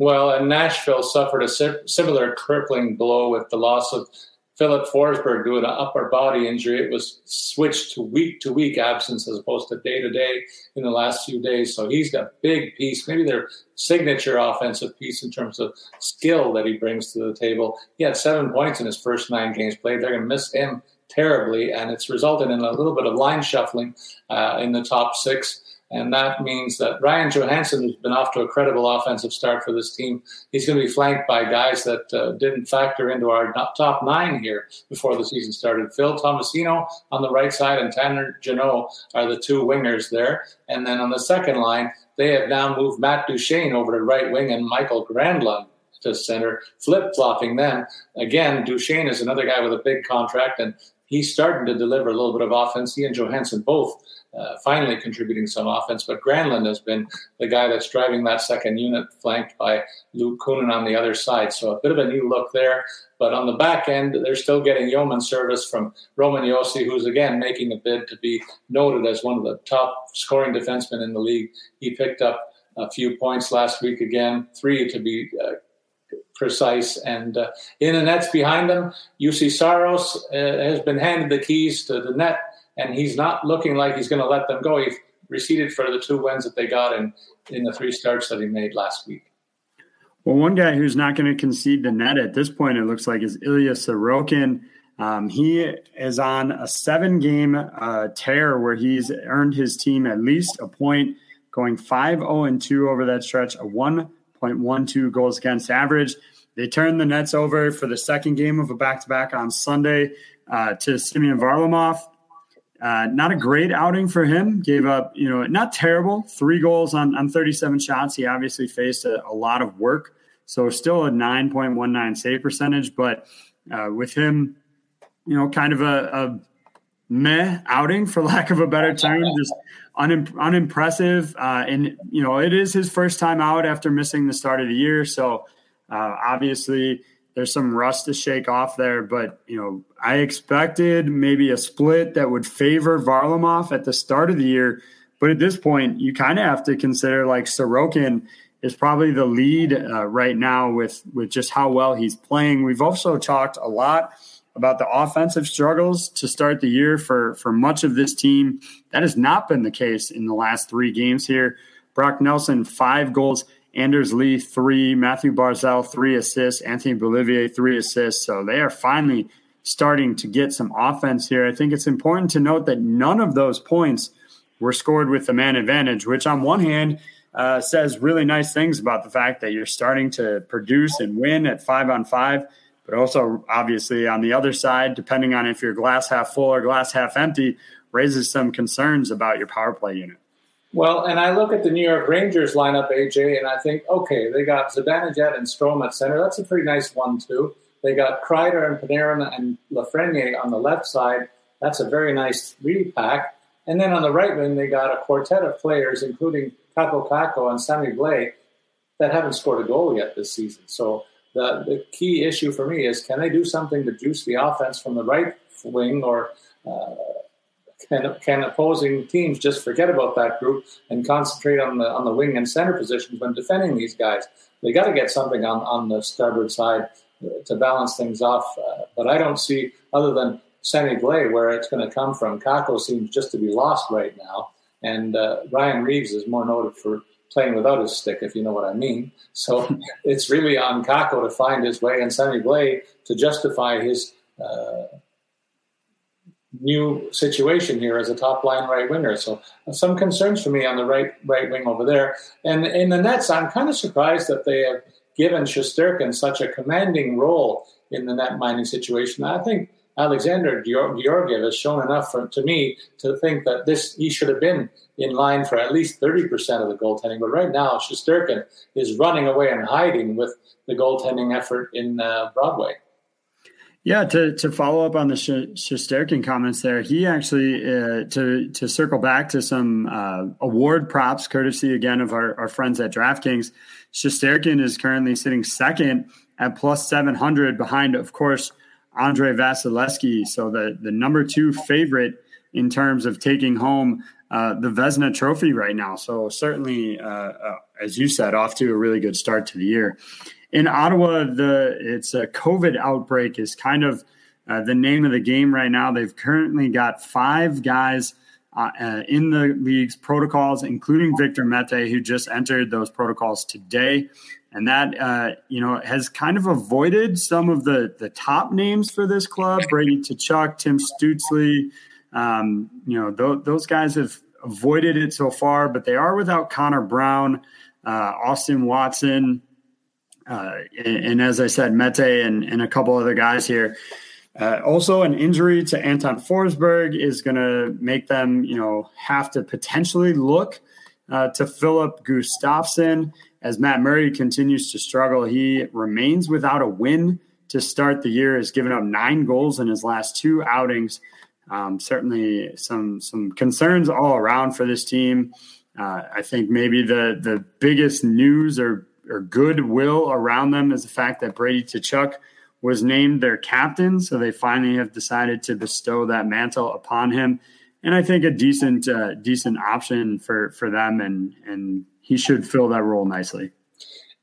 Speaker 1: Well, and Nashville suffered a similar crippling blow with the loss of Filip Forsberg due to an upper body injury. It was switched to week to week absence as opposed to day to day in the last few days. So he's a big piece, maybe their signature offensive piece in terms of skill that he brings to the table. He had seven points in his first nine games played. They're going to miss him terribly, and it's resulted in a little bit of line shuffling uh, in the top six. And that means that Ryan Johansen, who's been off to a credible offensive start for this team, he's going to be flanked by guys that uh, didn't factor into our top nine here before the season started. Phil Tomasino on the right side and Tanner Jeannot are the two wingers there. And then on the second line, they have now moved Matt Duchene over to right wing and Michael Granlund to center, flip flopping them. Again, Duchene is another guy with a big contract, and he's starting to deliver a little bit of offense. He and Johansen both uh, finally contributing some offense, but Granlund has been the guy that's driving that second unit, flanked by Luke Kunin on the other side. So a bit of a new look there. But on the back end, they're still getting yeoman service from Roman Josi, who's again making a bid to be noted as one of the top scoring defensemen in the league. He picked up a few points last week again, three to be uh, precise. And uh, in the nets behind them, Juuse Saros uh, has been handed the keys to the net, and he's not looking like he's going to let them go. He receded for the two wins that they got in, in the three starts that he made last week.
Speaker 2: Well, one guy who's not going to concede the net at this point, it looks like, is Ilya Sorokin. Um, he is on a seven game uh, tear where he's earned his team at least a point, going 5 0 2 over that stretch, a 1.12 goals against average. They turned the Nets over for the second game of a back to back on Sunday uh, to Semyon Varlamov. Uh, not a great outing for him. Gave up, you know, not terrible. Three goals on, on 37 shots. He obviously faced a, a lot of work. So still a 9.19 save percentage. But uh, with him, you know, kind of a, a, meh outing, for [LAUGHS] lack of a better term, just unimpressive. Uh, and, you know, it is his first time out after missing the start of the year. So, uh, obviously, there's some rust to shake off there, but you know, I expected maybe a split that would favor Varlamov at the start of the year. But at this point, you kind of have to consider like Sorokin is probably the lead uh, right now with with just how well he's playing. We've also talked a lot about the offensive struggles to start the year for for much of this team. That has not been the case in the last three games here. Brock Nelson five goals. Anders Lee, three. Mathew Barzal, three assists. Anthony Beauvillier, three assists. So they are finally starting to get some offense here. I think it's important to note that none of those points were scored with the man advantage, which on one hand uh, says really nice things about the fact that you're starting to produce and win at five on five. But also, obviously, on the other side, depending on if you're glass half full or glass half empty, raises some concerns about your power play unit.
Speaker 1: Well, and I look at the New York Rangers lineup, AJ, and I think, okay, they got Zibanejad and Strome at center. That's a pretty nice one, too. They got Kreider and Panarin and Lafreniere on the left side. That's a very nice three pack. And then on the right wing, they got a quartet of players, including Kaapo Kakko and Sammy Blais, that haven't scored a goal yet this season. So the, the key issue for me is can they do something to juice the offense from the right wing or uh, can, can opposing teams just forget about that group and concentrate on the on the wing and center positions when defending these guys? They got to get something on, on the starboard side to balance things off. Uh, but I don't see other than Sammy Blais where it's going to come from. Kakko seems just to be lost right now, and uh, Ryan Reaves is more noted for playing without his stick, if you know what I mean. So [LAUGHS] it's really on Kakko to find his way and Sammy Blais to justify his uh, new situation here as a top line right winger. So some concerns for me on the right right wing over there. And in the Nets, I'm kind of surprised that they have given Shesterkin such a commanding role in the net mining situation. I think Alexander Georgiev has shown enough for, to me to think that this he should have been in line for at least 30% of the goaltending. But right now, Shesterkin is running away and hiding with the goaltending effort in uh, Broadway.
Speaker 2: Yeah, to, to follow up on the Shesterkin comments there, he actually uh, to to circle back to some uh, award props, courtesy again of our, our friends at DraftKings. Shesterkin is currently sitting second at plus seven hundred, behind, of course, Andrei Vasilevskiy. So the the number two favorite in terms of taking home uh, the Vezina Trophy right now. So certainly, uh, uh, as you said, off to a really good start to the year in Ottawa, the it's a COVID outbreak is kind of uh, the name of the game right now. They've currently got five guys uh, uh, in the league's protocols, including Victor Mete, who just entered those protocols today. And that, uh, you know, has kind of avoided some of the, the top names for this club Brady Tkachuk, Tim Stützle. Um, you know, th- those guys have avoided it so far, but they are without Connor Brown, uh, Austin Watson, uh, and, and, as I said, Mete and, and a couple other guys here. Uh, also, an injury to Anton Forsberg is going to make them, you know, have to potentially look uh, to Filip Gustavsson as Matt Murray continues to struggle. He remains without a win to start the year. Has given up nine goals in his last two outings. Um, certainly, some some concerns all around for this team. Uh, I think maybe the the biggest news or or goodwill around them is the fact that Brady Tkachuk was named their captain. So they finally have decided to bestow that mantle upon him. And I think a decent, uh, decent option for, for them. And, and he should fill that role nicely.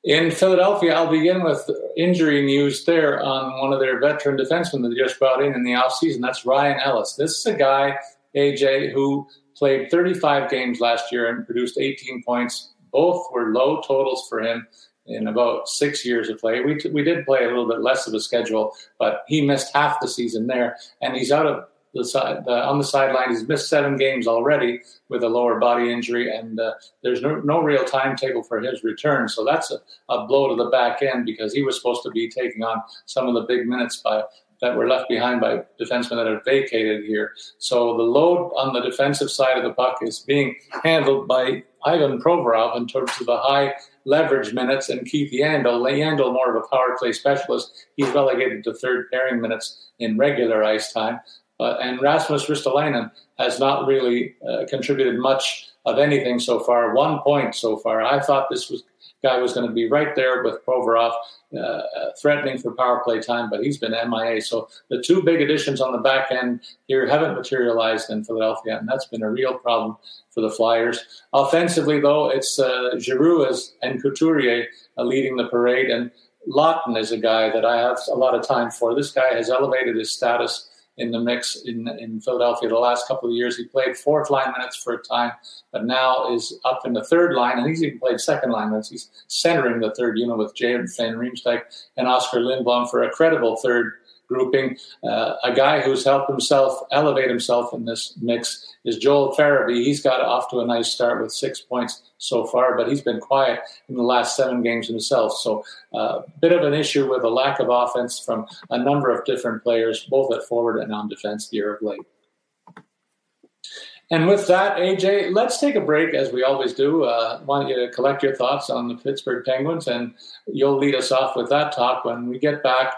Speaker 1: In Philadelphia, I'll begin with injury news there on one of their veteran defensemen that they just brought in in the offseason. That's Ryan Ellis. This is a guy, AJ, who played 35 games last year and produced 18 points. Both were low totals for him in about six years of play. We, t- we did play a little bit less of a schedule, but he missed half the season there, and he's out of the side the, on the sideline. He's missed seven games already with a lower body injury, and uh, there's no, no real timetable for his return. So that's a, a blow to the back end because he was supposed to be taking on some of the big minutes by that were left behind by defensemen that have vacated here. So the load on the defensive side of the puck is being handled by Ivan Provorov in terms of the high leverage minutes, and Keith Yandle, Yandle more of a power play specialist, he's relegated to third pairing minutes in regular ice time. Uh, and Rasmus Ristolainen has not really uh, contributed much of anything so far. One point so far. I thought this was guy was going to be right there with Provorov, uh, uh, threatening for power play time, but he's been MIA. So the two big additions on the back end here haven't materialized in Philadelphia, and that's been a real problem for the Flyers. Offensively, though, it's uh, Giroux and Couturier leading the parade, and Laughton is a guy that I have a lot of time for. This guy has elevated his status in the mix in, in Philadelphia the last couple of years. He played fourth line minutes for a time, but now is up in the third line, and he's even played second line minutes. He's centering the third unit with Jared Van Riemsdyk and Oskar Lindblom for a credible third grouping. Uh, a guy who's helped himself elevate himself in this mix is Joel Farabee. He's got off to a nice start with six points so far, but he's been quiet in the last seven games himself. So, a uh, bit of an issue with a lack of offense from a number of different players, both at forward and on defense, year of late. And with that, AJ, let's take a break as we always do. Uh, want you to collect your thoughts on the Pittsburgh Penguins, and you'll lead us off with that talk when we get back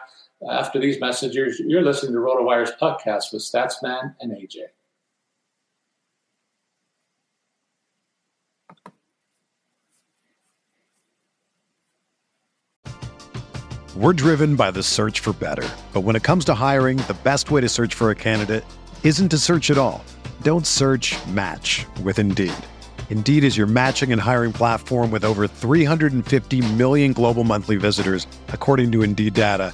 Speaker 1: after these messages, you're listening to RotoWire's podcast with Statsman and AJ.
Speaker 3: We're driven by the search for better. But when it comes to hiring, the best way to search for a candidate isn't to search at all. Don't search match with Indeed. Indeed is your matching and hiring platform with over 350 million global monthly visitors, according to Indeed data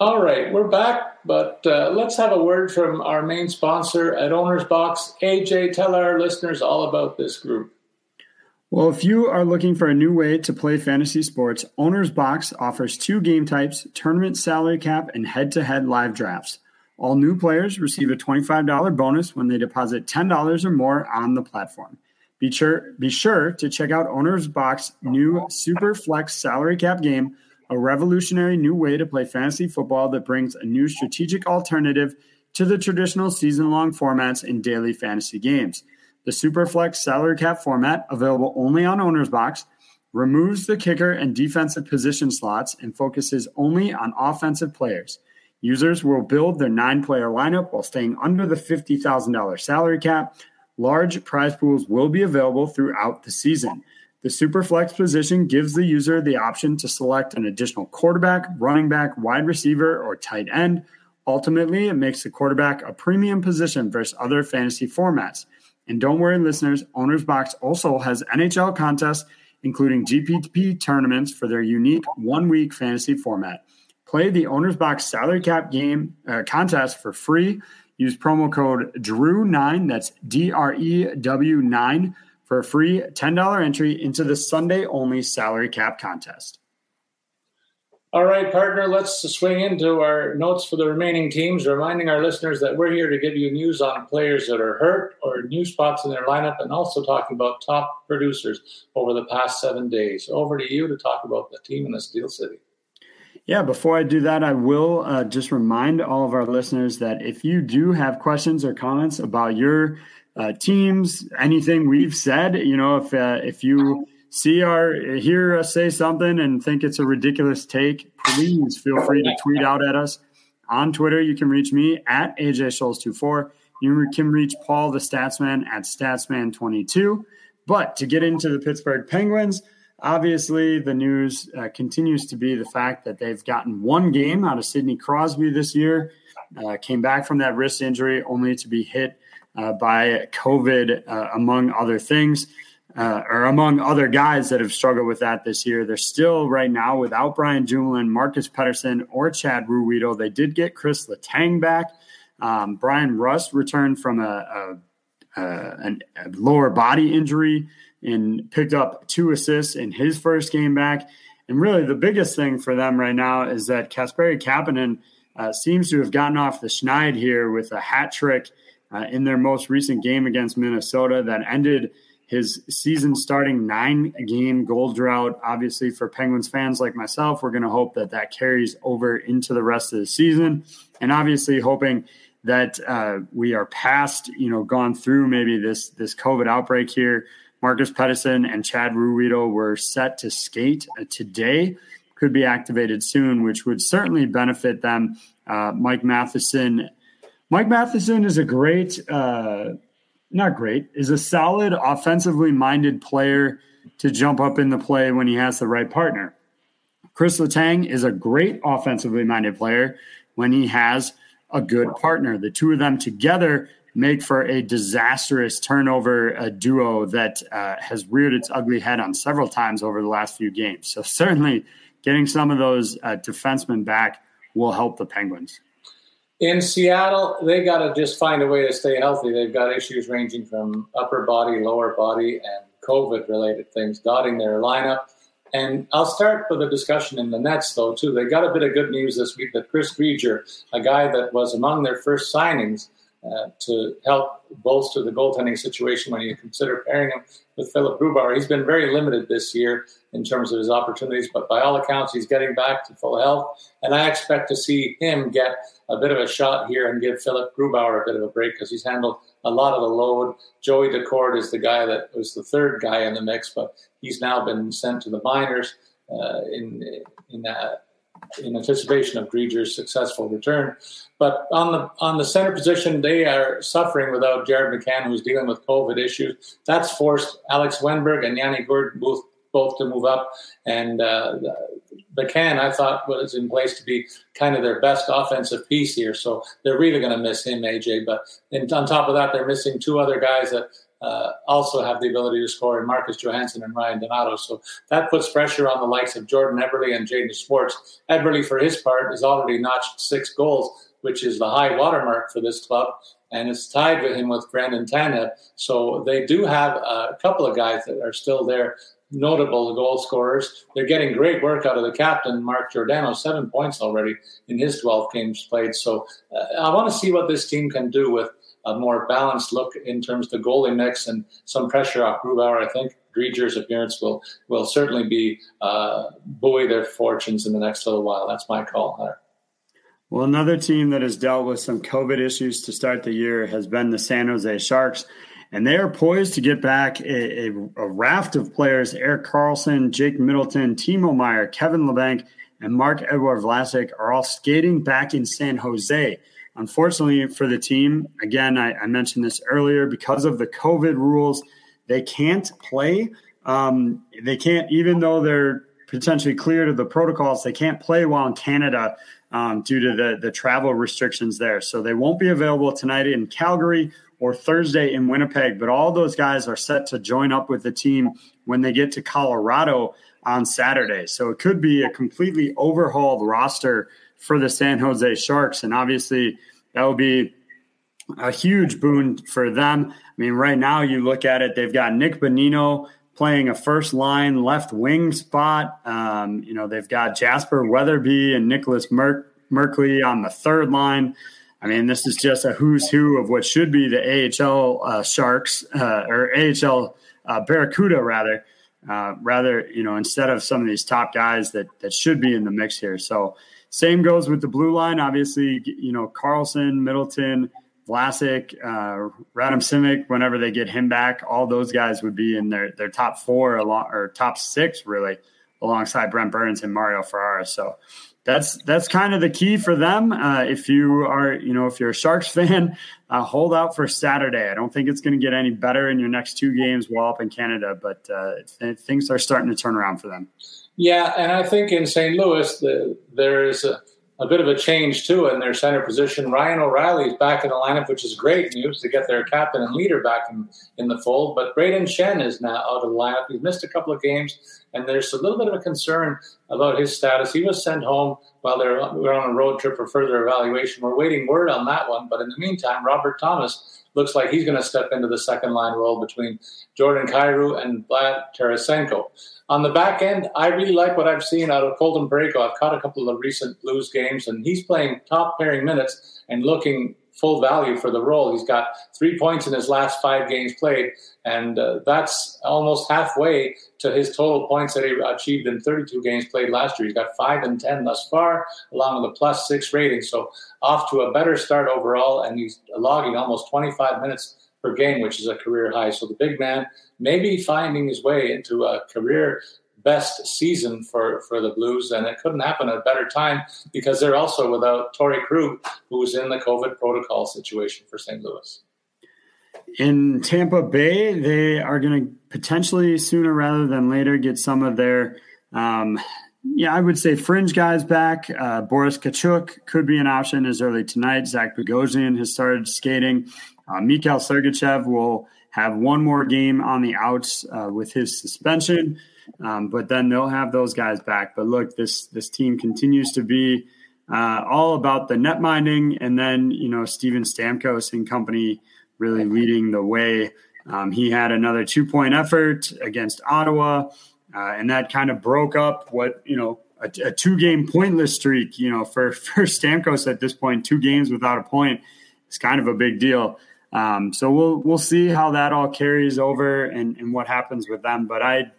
Speaker 1: All right, we're back, but uh, let's have a word from our main sponsor at Owners Box. AJ, tell our listeners all about this group.
Speaker 2: Well, if you are looking for a new way to play fantasy sports, Owners Box offers two game types tournament salary cap and head to head live drafts. All new players receive a $25 bonus when they deposit $10 or more on the platform. Be sure, be sure to check out Owners Box new Super Flex salary cap game a revolutionary new way to play fantasy football that brings a new strategic alternative to the traditional season long formats in daily fantasy games. The Superflex salary cap format, available only on Owner's Box, removes the kicker and defensive position slots and focuses only on offensive players. Users will build their nine player lineup while staying under the $50,000 salary cap. Large prize pools will be available throughout the season. The Superflex position gives the user the option to select an additional quarterback, running back, wide receiver, or tight end. Ultimately, it makes the quarterback a premium position versus other fantasy formats. And don't worry, listeners, Owner's Box also has NHL contests, including GPP tournaments for their unique one week fantasy format. Play the Owner's Box salary cap game uh, contest for free. Use promo code DREW9, that's D R E W 9 for a free $10 entry into the Sunday only salary cap contest.
Speaker 1: All right, partner, let's swing into our notes for the remaining teams, reminding our listeners that we're here to give you news on players that are hurt or new spots in their lineup, and also talking about top producers over the past seven days. Over to you to talk about the team in the Steel City.
Speaker 2: Yeah, before I do that, I will uh, just remind all of our listeners that if you do have questions or comments about your uh, teams, anything we've said. You know, if uh, if you see our hear us say something and think it's a ridiculous take, please feel free to tweet out at us on Twitter. You can reach me at AJ Scholes 24 You can reach Paul the Statsman at Statsman22. But to get into the Pittsburgh Penguins, obviously the news uh, continues to be the fact that they've gotten one game out of Sidney Crosby this year. Uh, came back from that wrist injury only to be hit uh, by COVID, uh, among other things, uh, or among other guys that have struggled with that this year. They're still right now without Brian Dumoulin, Marcus Pettersson, or Chad Ruhwedel. They did get Chris Letang back. Um, Bryan Rust returned from a, a, a, a, lower body injury and picked up two assists in his first game back. And really, the biggest thing for them right now is that Kasperi Kapanen uh, seems to have gotten off the schneid here with a hat trick uh, in their most recent game against Minnesota that ended his season starting nine game goal drought. Obviously, for Penguins fans like myself, we're going to hope that that carries over into the rest of the season. And obviously, hoping that uh, we are past, you know, gone through maybe this this COVID outbreak here. Marcus Pettersson and Chad Ruhwedel were set to skate uh, today, could be activated soon, which would certainly benefit them. Uh, Mike Matheson Mike Matheson is a great, uh, not great, is a solid offensively minded player to jump up in the play when he has the right partner. Chris Letang is a great offensively minded player when he has a good partner. The two of them together make for a disastrous turnover a duo that uh, has reared its ugly head on several times over the last few games. So certainly getting some of those uh, defensemen back will help the Penguins.
Speaker 1: In Seattle, they got to just find a way to stay healthy. They've got issues ranging from upper body, lower body, and COVID related things dotting their lineup. And I'll start with a discussion in the Nets, though, too. They got a bit of good news this week that Chris Driedger, a guy that was among their first signings, uh, to help bolster the goaltending situation when you consider pairing him with Philipp Grubauer. He's been very limited this year in terms of his opportunities, but by all accounts, he's getting back to full health. And I expect to see him get a bit of a shot here and give Philipp Grubauer a bit of a break because he's handled a lot of the load. Joey Daccord is the guy that was the third guy in the mix, but he's now been sent to the minors uh, in in uh, in anticipation of Driedger's successful return. But on the on the center position, they are suffering without Jared McCann, who's dealing with COVID issues. That's forced Alex Wennberg and Yanni Gourde both both to move up. And uh, McCann, I thought, was in place to be kind of their best offensive piece here. So they're really going to miss him, AJ. But on top of that, they're missing two other guys that uh, also have the ability to score in Marcus Johansson and Ryan Donato. So that puts pressure on the likes of Jordan Eberle and Jaden Schwartz. Eberle, for his part, has already notched six goals, which is the high watermark for this club. And it's tied with him with Brandon Tanev. So they do have a couple of guys that are still there notable goal scorers. They're getting great work out of the captain, Mark Giordano, seven points already in his 12 games played. So uh, I want to see what this team can do with a more balanced look in terms of the goalie mix and some pressure off Grubauer. I think Driedger's appearance will will certainly be uh, buoy their fortunes in the next little while. That's my call, Hunter.
Speaker 2: Well, another team that has dealt with some COVID issues to start the year has been the San Jose Sharks and they are poised to get back a, a, a, raft of players Erik Karlsson, Jake Middleton, Timo Meier, Kevin Labanc, and Marc-Edouard Vlasic are all skating back in San Jose. Unfortunately for the team, again, I, I mentioned this earlier, because of the COVID rules, they can't play. Um, they can't, even though they're potentially cleared of the protocols, they can't play while in Canada um, due to the, the travel restrictions there. So they won't be available tonight in Calgary or Thursday in Winnipeg. But all those guys are set to join up with the team when they get to Colorado on Saturday. So it could be a completely overhauled roster for the San Jose Sharks. And obviously, that would be a huge boon for them. I mean, right now, you look at it, they've got Nick Bonino playing a first line left wing spot. Um, you know, they've got Jasper Weatherby and Nicholas Mer- Merkley on the third line. I mean, this is just a who's who of what should be the AHL uh, Sharks uh, or AHL uh, Barracuda, rather. Uh, rather, you know, instead of some of these top guys that that should be in the mix here. So, same goes with the blue line. Obviously, you know, Karlsson, Middleton, Vlasic, uh, Simek. Whenever they get him back, all those guys would be in their their top four along or top six really, alongside Brent Burns and Mario Ferraro. So that's that's kind of the key for them. Uh, if you are, you know, if you're a Sharks [LAUGHS] fan, uh, hold out for Saturday. I don't think it's going to get any better in your next two games while up in Canada, but uh, things are starting to turn around for them.
Speaker 1: Yeah, and I think in St. Louis the, there is a, a bit of a change too in their center position. Ryan O'Reilly is back in the lineup, which is great news to get their captain and leader back in, in the fold. But Brayden Schenn is now out of the lineup. He's missed a couple of games, and there's a little bit of a concern about his status. He was sent home while they're we're on a road trip for further evaluation. We're waiting word on that one. But in the meantime, Robert Thomas looks like he's going to step into the second line role between Jordan Kyrou and Vlad Tarasenko. On the back end, I really like what I've seen out of Colton Parayko. I've caught a couple of the recent Blues games, and he's playing top pairing minutes and looking full value for the role. He's got three points in his last five games played, and uh, that's almost halfway to his total points that he achieved in 32 games played last year. He's got five and 10 thus far, along with a plus six rating. So off to a better start overall, and he's logging almost 25 minutes per game, which is a career high. So the big man may be finding his way into a career best season for, for the Blues, and it couldn't happen at a better time because they're also without Torey Krug, who's in the COVID protocol situation for St. Louis.
Speaker 2: In Tampa Bay, they are going to potentially sooner rather than later get some of their, um, yeah, I would say fringe guys back. Uh, Boris Katchouk could be an option as early tonight. Zach Bogosian has started skating. Uh, Mikhail Sergachev will have one more game on the outs uh, with his suspension, um, but then they'll have those guys back. But look, this this team continues to be uh, all about the net minding, and then you know Steven Stamkos and company really leading the way. Um, he had another two point effort against Ottawa, uh, and that kind of broke up what you know a, a two game pointless streak. You know, for [LAUGHS] for Stamkos at this point, two games without a point is kind of a big deal. Um, so we'll we'll see how that all carries over and, and what happens with them. But I,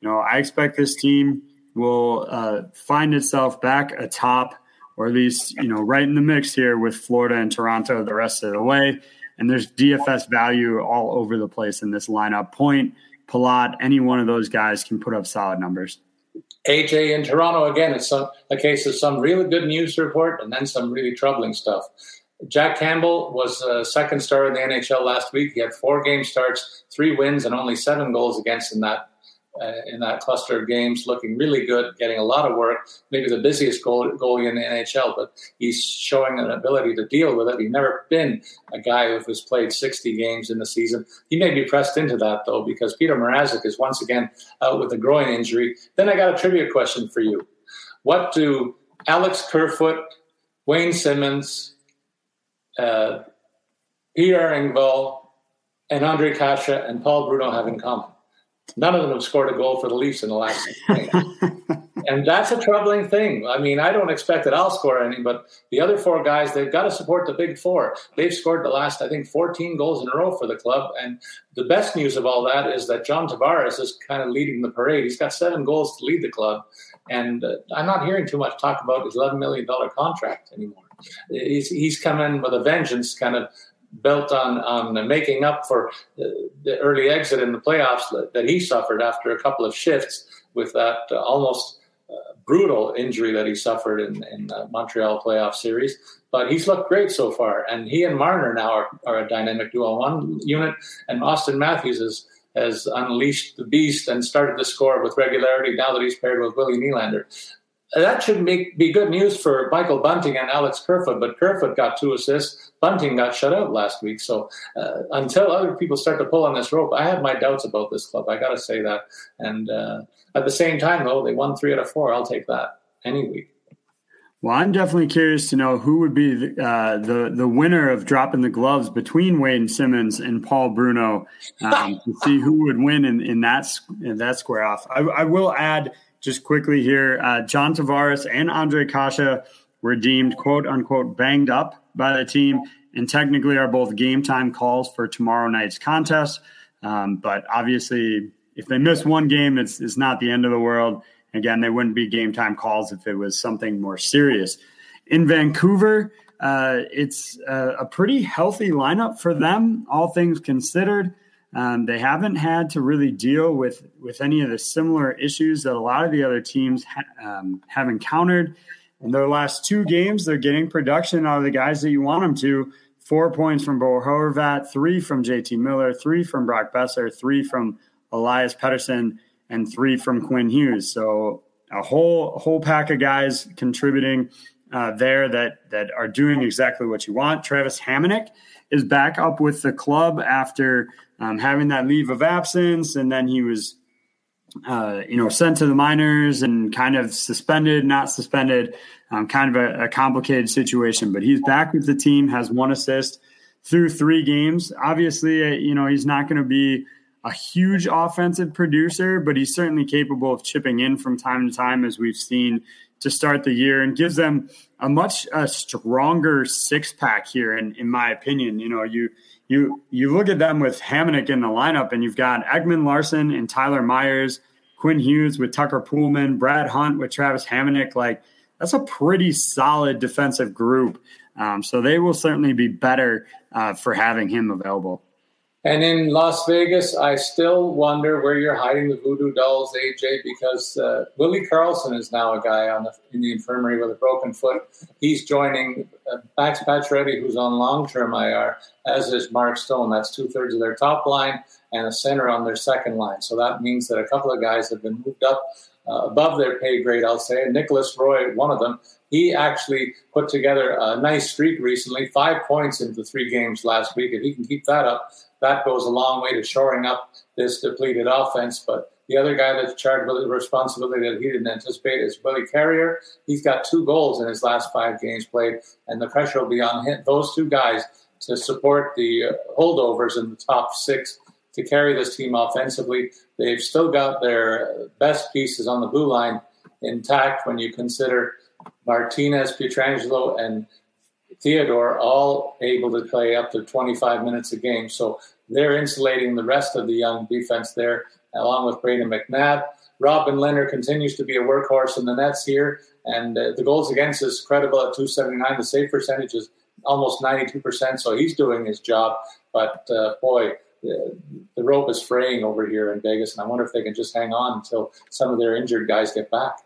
Speaker 2: you know, I expect this team will uh, find itself back atop, or at least you know, right in the mix here with Florida and Toronto the rest of the way. And there's DFS value all over the place in this lineup. Point, Palat, any one of those guys can put up solid numbers.
Speaker 1: AJ in Toronto again. It's a case of some really good news report and then some really troubling stuff. Jack Campbell was a second star in the NHL last week. He had four game starts, three wins, and only seven goals against in that uh, in that cluster of games, looking really good, getting a lot of work. Maybe the busiest goal, goalie in the NHL, but he's showing an ability to deal with it. He's never been a guy who has played 60 games in the season. He may be pressed into that though, because Peter Mrazek is once again out with a groin injury. Then I got a trivia question for you: What do Alex Kerfoot, Wayne Simmonds, uh, Pierre Engvall, and Andre Kase and Paul Bruno have in common. None of them have scored a goal for the Leafs in the last [LAUGHS] and that's a troubling thing. I mean, I don't expect that I'll score any, but the other four guys, they've got to support the big four. They've scored the last, I think, 14 goals in a row for the club. And the best news of all that is that John Tavares is kind of leading the parade. He's got seven goals to lead the club. And uh, I'm not hearing too much talk about his $11 million contract anymore he's, he's come in with a vengeance, kind of built on on making up for the, the early exit in the playoffs that, he suffered after a couple of shifts with that uh, almost uh, brutal injury that he suffered in, in the Montreal playoff series. But he's looked great so far, and he and Marner now are, are a dynamic duo one unit, and Auston Matthews is has unleashed the beast and started to score with regularity now that he's paired with Willie Nylander that should make, be good news for Michael Bunting and Alex Kerfoot, but Kerfoot got two assists. Bunting got shut out last week. So uh, until other people start to pull on this rope, I have my doubts about this club. I got to say that. And uh, at the same time, though, they won three out of four. I'll take that any week.
Speaker 2: Well, I'm definitely curious to know who would be the, uh, the, the winner of dropping the gloves between Wayne Simmonds and Paul Bruno um, to see who would win in, in that in that square off. I, I will add just quickly here, uh, John Tavares and Andre Kase were deemed quote unquote banged up by the team and technically are both game time calls for tomorrow night's contest. Um, but obviously, if they miss one game, it's, it's not the end of the world. Again, they wouldn't be game time calls if it was something more serious. In Vancouver, uh, it's a, a, pretty healthy lineup for them, all things considered. Um, they haven't had to really deal with with any of the similar issues that a lot of the other teams ha- um, have encountered. In their last two games, they're getting production out of the guys that you want them to. Four points from Bo Horvat, three from JT Miller, three from Brock Boeser, three from Elias Pettersson, and three from Quinn Hughes. So a whole whole pack of guys contributing uh, there that that are doing exactly what you want. Travis Hamonic is back up with the club after um, having that leave of absence, and then he was, uh, you know, sent to the minors and kind of suspended, not suspended, um, kind of a, a, complicated situation. But he's back with the team, has one assist through three games. Obviously, uh, you know, he's not going to be a huge offensive producer, but he's certainly capable of chipping in from time to time, as we've seen to start the year, and gives them a much uh, stronger six pack here. In, in my opinion, you know, you you you look at them with Hamonic in the lineup, and you've got Ekman-Larsson and Tyler Myers, Quinn Hughes with Tucker Poolman, Brad Hunt with Travis Hamonic. Like that's a pretty solid defensive group. Um, so they will certainly be better uh, for having him available.
Speaker 1: And in Las Vegas, I still wonder where you're hiding the voodoo dolls, AJ, because uh, Willie Karlsson is now a guy the, in the infirmary with a broken foot. He's joining uh, Max Pacioretty, who's on long-term IR, as is Mark Stone. That's two-thirds of their top line and a center on their second line. So that means that a couple of guys have been moved up uh, above their pay grade, I'll say. Nicolas Roy, one of them, he actually put together a nice streak recently, five points in the three games last week. If he can keep that up, that goes a long way to shoring up this depleted offense. But the other guy that's charged with the responsibility that he didn't anticipate is Willie Carrier. He's got two goals in his last five games played, and the pressure will be on him, those two guys to support the uh, holdovers in the top six to carry this team offensively. They've still got their best pieces on the blue line intact when you consider Martinez, Pietrangelo, and Theodore all able to play up to 25 minutes a game. So they're insulating the rest of the young defense there, along with Brayden McNabb. Robin Lehner continues to be a workhorse in the nets here, and uh, the goals against is credible at 279. The save percentage is almost 92%, so he's doing his job. But uh, boy, the, the rope is fraying over here in Vegas, and I wonder if they can just hang on until some of their injured guys get back.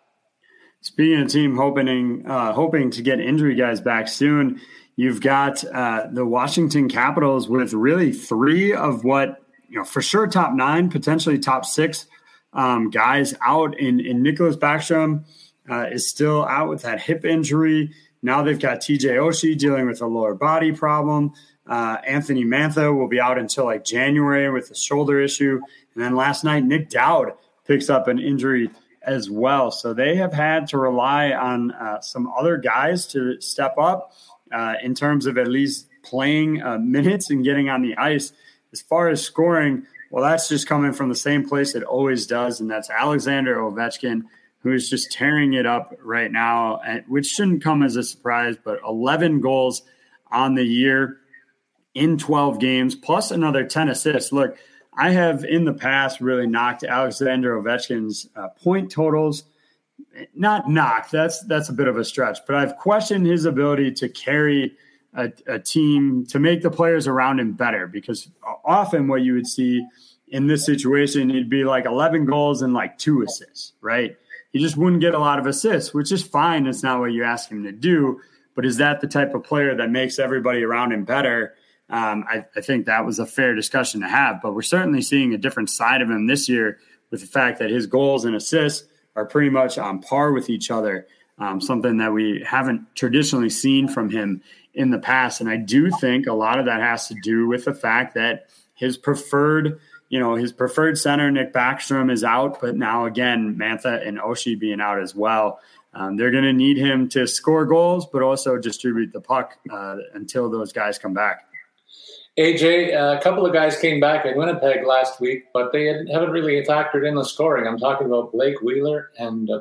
Speaker 2: Speaking of team hoping uh, hoping to get injury guys back soon, you've got uh, the Washington Capitals with really three of what you know for sure top nine, potentially top six um, guys out. In in Nicklas Backstrom uh, is still out with that hip injury. Now they've got TJ Oshie dealing with a lower body problem. Uh, Anthony Mantha will be out until like January with a shoulder issue. And then last night, Nic Dowd picks up an injury as well. So they have had to rely on uh, some other guys to step up uh, in terms of at least playing uh, minutes and getting on the ice. As far as scoring, well, that's just coming from the same place it always does, and that's Alexander Ovechkin, who is just tearing it up right now, which shouldn't come as a surprise, but 11 goals on the year in 12 games, plus another 10 assists. Look, I have in the past really knocked Alexander Ovechkin's uh, point totals. Not knocked. That's that's a bit of a stretch, but I've questioned his ability to carry a, a team to make the players around him better. Because often what you would see in this situation, it'd be like 11 goals and like two assists, right? He just wouldn't get a lot of assists, which is fine. It's not what you ask him to do. But is that the type of player that makes everybody around him better? Um, I, I, think that was a fair discussion to have. But we're certainly seeing a different side of him this year with the fact that his goals and assists are pretty much on par with each other, um, something that we haven't traditionally seen from him in the past. And I do think a lot of that has to do with the fact that his preferred, you know, his preferred center, Nick Backstrom, is out, but now again, Mantha and Oshie being out as well. Um, they're going to need him to score goals, but also distribute the puck uh, until those guys come back.
Speaker 1: AJ, uh, a couple of guys came back in Winnipeg last week, but they haven't really factored in the scoring. I'm talking about Blake Wheeler and uh,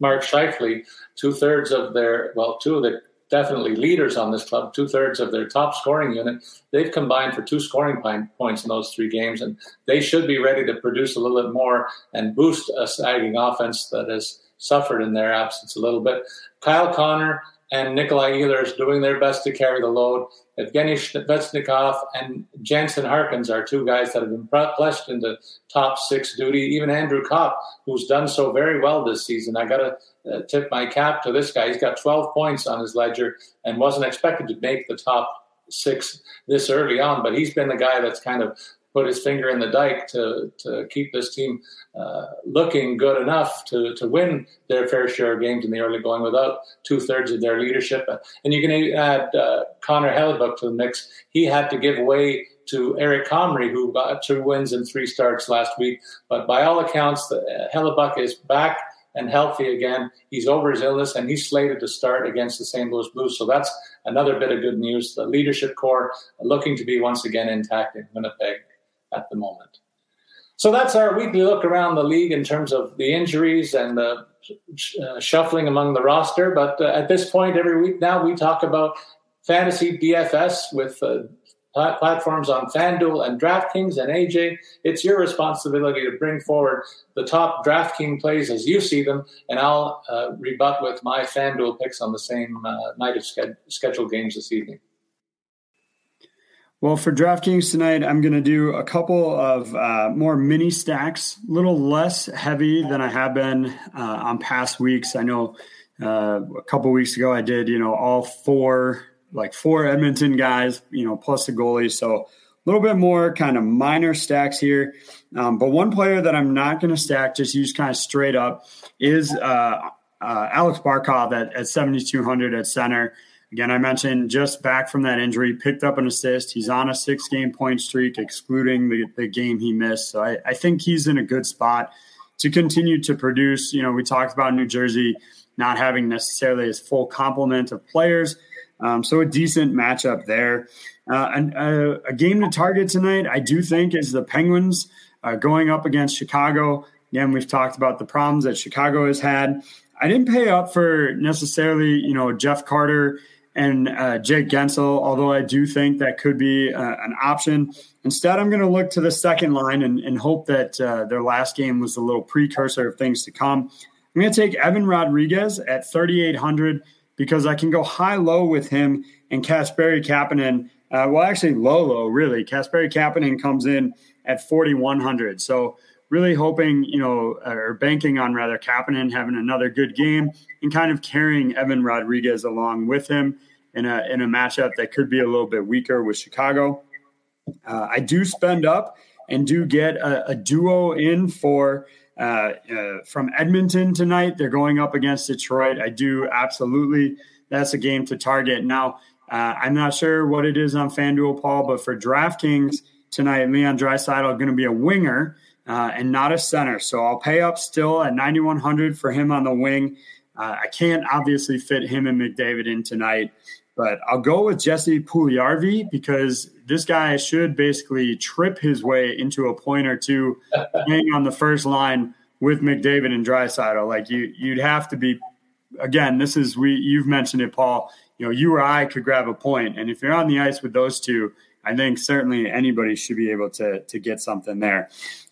Speaker 1: Mark Scheifele, two thirds of their, well, two of the definitely leaders on this club, two thirds of their top scoring unit. They've combined for two scoring points in those three games, and they should be ready to produce a little bit more and boost a sagging offense that has suffered in their absence a little bit. Kyle Connor and Nikolai Ehlers doing their best to carry the load. Evgeny Svechnikov and Jansen Harkins are two guys that have been placed into top six duty. Even Andrew Copp, who's done so very well this season. I got to uh, tip my cap to this guy. He's got 12 points on his ledger and wasn't expected to make the top six this early on, but he's been the guy that's kind of put his finger in the dike to to keep this team uh, looking good enough to to win their fair share of games in the early going without two thirds of their leadership. And you can add uh, Connor Hellebuyck to the mix. He had to give way to Eric Comrie, who got two wins and three starts last week. But by all accounts, the, uh, Hellebuyck is back and healthy again. He's over his illness and he's slated to start against the St. Louis Blues. So that's another bit of good news. The leadership core looking to be once again intact in Winnipeg at the moment. So that's our weekly look around the league in terms of the injuries and the uh, shuffling among the roster. But uh, at this point, every week now, we talk about fantasy DFS with uh, platforms on FanDuel and DraftKings. And AJ, it's your responsibility to bring forward the top DraftKings plays as you see them, and I'll uh, rebut with my FanDuel picks on the same uh, night of scheduled games this evening.
Speaker 2: Well, for DraftKings tonight, I'm going to do a couple of uh, more mini stacks, a little less heavy than I have been uh, on past weeks. I know uh, a couple weeks ago I did, you know, all four, like four Edmonton guys, you know, plus the goalie. So a little bit more kind of minor stacks here. Um, but one player that I'm not going to stack, just use kind of straight up, is uh, uh, Alex Barkov at, at 7,200 at center. Again, I mentioned just back from that injury, picked up an assist. He's on a six game point streak, excluding the, the game he missed. So I, I think he's in a good spot to continue to produce. You know, we talked about New Jersey not having necessarily his full complement of players. Um, so a decent matchup there. Uh, and, uh, a game to target tonight, I do think, is the Penguins uh, going up against Chicago. Again, we've talked about the problems that Chicago has had. I didn't pay up for necessarily, you know, Jeff Carter and uh, Jake Guentzel, although I do think that could be uh, an option. Instead, I'm going to look to the second line and, and hope that uh, their last game was a little precursor of things to come. I'm going to take Evan Rodrigues at 3,800 because I can go high low with him and Kasperi Kapanen. Uh, well, actually, low low really. Kasperi Kapanen comes in at 4,100. So really hoping, you know, or banking on rather Kapanen having another good game and kind of carrying Evan Rodrigues along with him in a in a matchup that could be a little bit weaker with Chicago. Uh, I do spend up and do get a, a duo in for uh, uh, from Edmonton tonight. They're going up against Detroit. I do absolutely. That's a game to target. Now, uh, I'm not sure what it is on FanDuel, Paul, but for DraftKings tonight, Leon Draisaitl going to be a winger uh, and not a center. So I'll pay up still at 9,100 for him on the wing. Uh, I can't obviously fit him and McDavid in tonight, but I'll go with Jesse Puljujarvi because this guy should basically trip his way into a point or two [LAUGHS] playing on the first line with McDavid and Draisaitl. Like you, you'd have to be. Again, this is we. You've mentioned it, Paul. You know, you or I could grab a point, and if you're on the ice with those two, I think certainly anybody should be able to to get something there.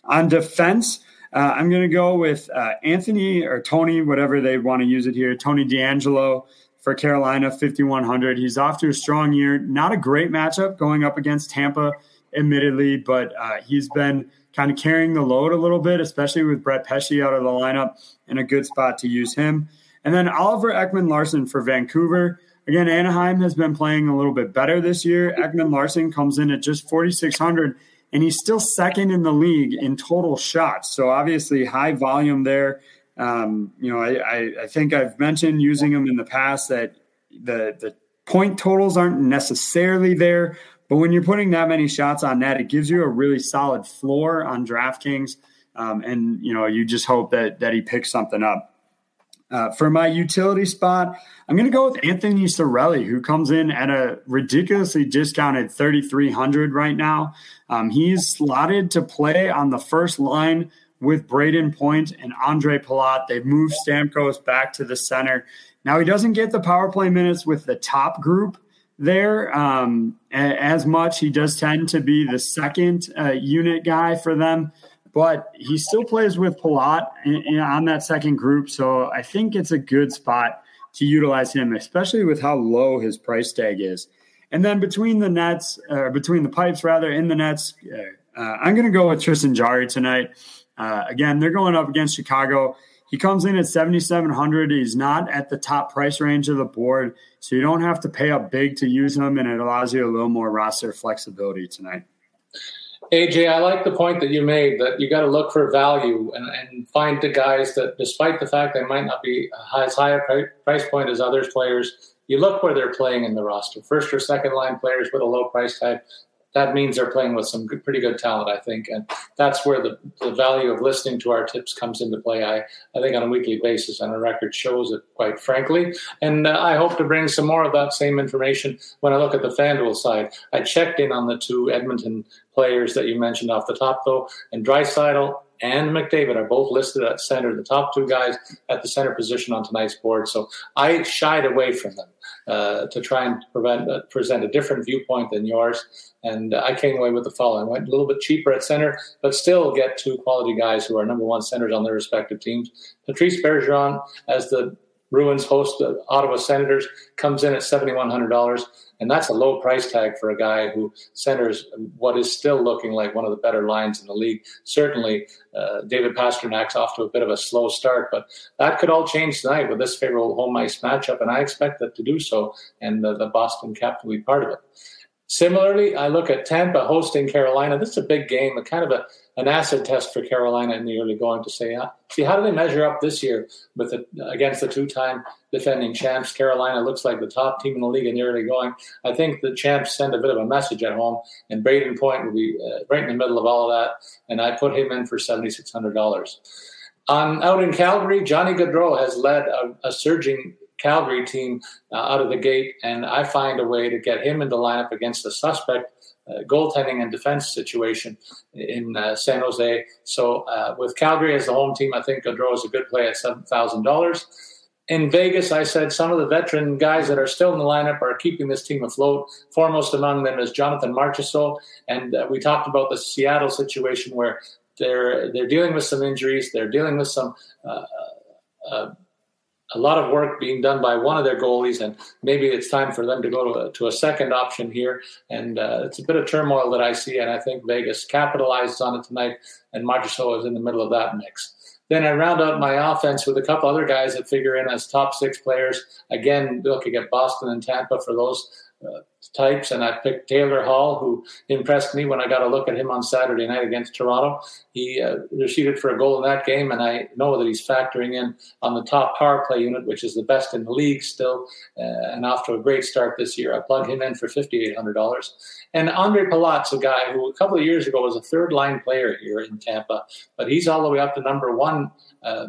Speaker 2: On defense, uh, I'm going to go with uh, Anthony or Tony, whatever they want to use it here. Tony DeAngelo for Carolina, 5,100. He's off to a strong year. Not a great matchup going up against Tampa, admittedly, but uh, he's been kind of carrying the load a little bit, especially with Brett Pesce out of the lineup, in a good spot to use him. And then Oliver Ekman-Larsson for Vancouver. Again, Anaheim has been playing a little bit better this year. Ekman-Larsson comes in at just 4,600, and he's still second in the league in total shots. So obviously, high volume there. Um, you know, I, I, think I've mentioned using him in the past that the the point totals aren't necessarily there, but when you're putting that many shots on net, it gives you a really solid floor on DraftKings. Um, and you know, you just hope that that he picks something up. Uh, for my utility spot, I'm going to go with Anthony Cirelli, who comes in at a ridiculously discounted 3,300 right now. Um, he's slotted to play on the first line with Brayden Point and Ondrej Palat. They've moved Stamkos back to the center. Now he doesn't get the power play minutes with the top group there um, as much. He does tend to be the second uh, unit guy for them but he still plays with Palat on that second group. So I think it's a good spot to utilize him, especially with how low his price tag is. And then between the nets, or between the pipes rather, in the nets, uh, uh I'm going to go with Tristan Jarry tonight. Uh, again, they're going up against Chicago. He comes in at 7,700. He's not at the top price range of the board, so you don't have to pay up big to use him, and it allows you a little more roster flexibility tonight.
Speaker 1: AJ, I like the point that you made that you got to look for value and, and, find the guys that, despite the fact they might not be as high a price point as others players, you look where they're playing in the roster. First or second line players with a low price tag that means they're playing with some good, pretty good talent, I think. And that's where the, the value of listening to our tips comes into play. I, I think on a weekly basis, and our record shows it, quite frankly. And uh, I hope to bring some more of that same information when I look at the FanDuel side. I checked in on the two Edmonton players that you mentioned off the top, though, and Draisaitl and McDavid are both listed at center, the top two guys at the center position on tonight's board. So I shied away from them uh, to try and prevent, uh, present a different viewpoint than yours. And I came away with the following: went a little bit cheaper at center, but still get two quality guys who are number one centers on their respective teams. Patrice Bergeron as the Bruins host the Ottawa Senators comes in at seventy one hundred dollars, and that's a low price tag for a guy who centers what is still looking like one of the better lines in the league. Certainly, uh, David Pastrnak's off to a bit of a slow start, but that could all change tonight with this favorable home ice matchup, and I expect that to do so, and the, the Boston Cap will be part of it. Similarly, I look at Tampa hosting Carolina. This is a big game, a kind of a, an acid test for Carolina in the early going to say, uh, see, how do they measure up this year with the, against the two-time defending champs? Carolina looks like the top team in the league in the early going. I think the champs send a bit of a message at home, and Brayden Point will be uh, right in the middle of all of that, and I put him in for $7,600. Um, out in Calgary, Johnny Gaudreau has led a, a surging Calgary team uh, out of the gate, and I find a way to get him in the lineup against the suspect uh, goaltending and defense situation in uh, San Jose. So uh, with Calgary as the home team, I think Gaudreau is a good play at seven thousand dollars. in Vegas, I said some of the veteran guys that are still in the lineup are keeping this team afloat. Foremost among them is Jonathan Marchessault, and uh, we talked about the Seattle situation where they're they're dealing with some injuries, they're dealing with some. Uh, uh, a lot of work being done by one of their goalies, and maybe it's time for them to go to a, to a second option here. And uh, it's a bit of turmoil that I see, and I think Vegas capitalized on it tonight, and Marchessault is in the middle of that mix. Then I round out my offense with a couple other guys that figure in as top six players. Again, looking at Boston and Tampa for those uh, types, and I picked Taylor Hall, who impressed me when I got a look at him on Saturday night against Toronto. He uh, received for a goal in that game, and I know that he's factoring in on the top power play unit, which is the best in the league still, uh, and off to a great start this year. I plug him in for $5,800. And Ondrej Palat's a guy who a couple of years ago was a third line player here in Tampa, but he's all the way up to number one. Uh,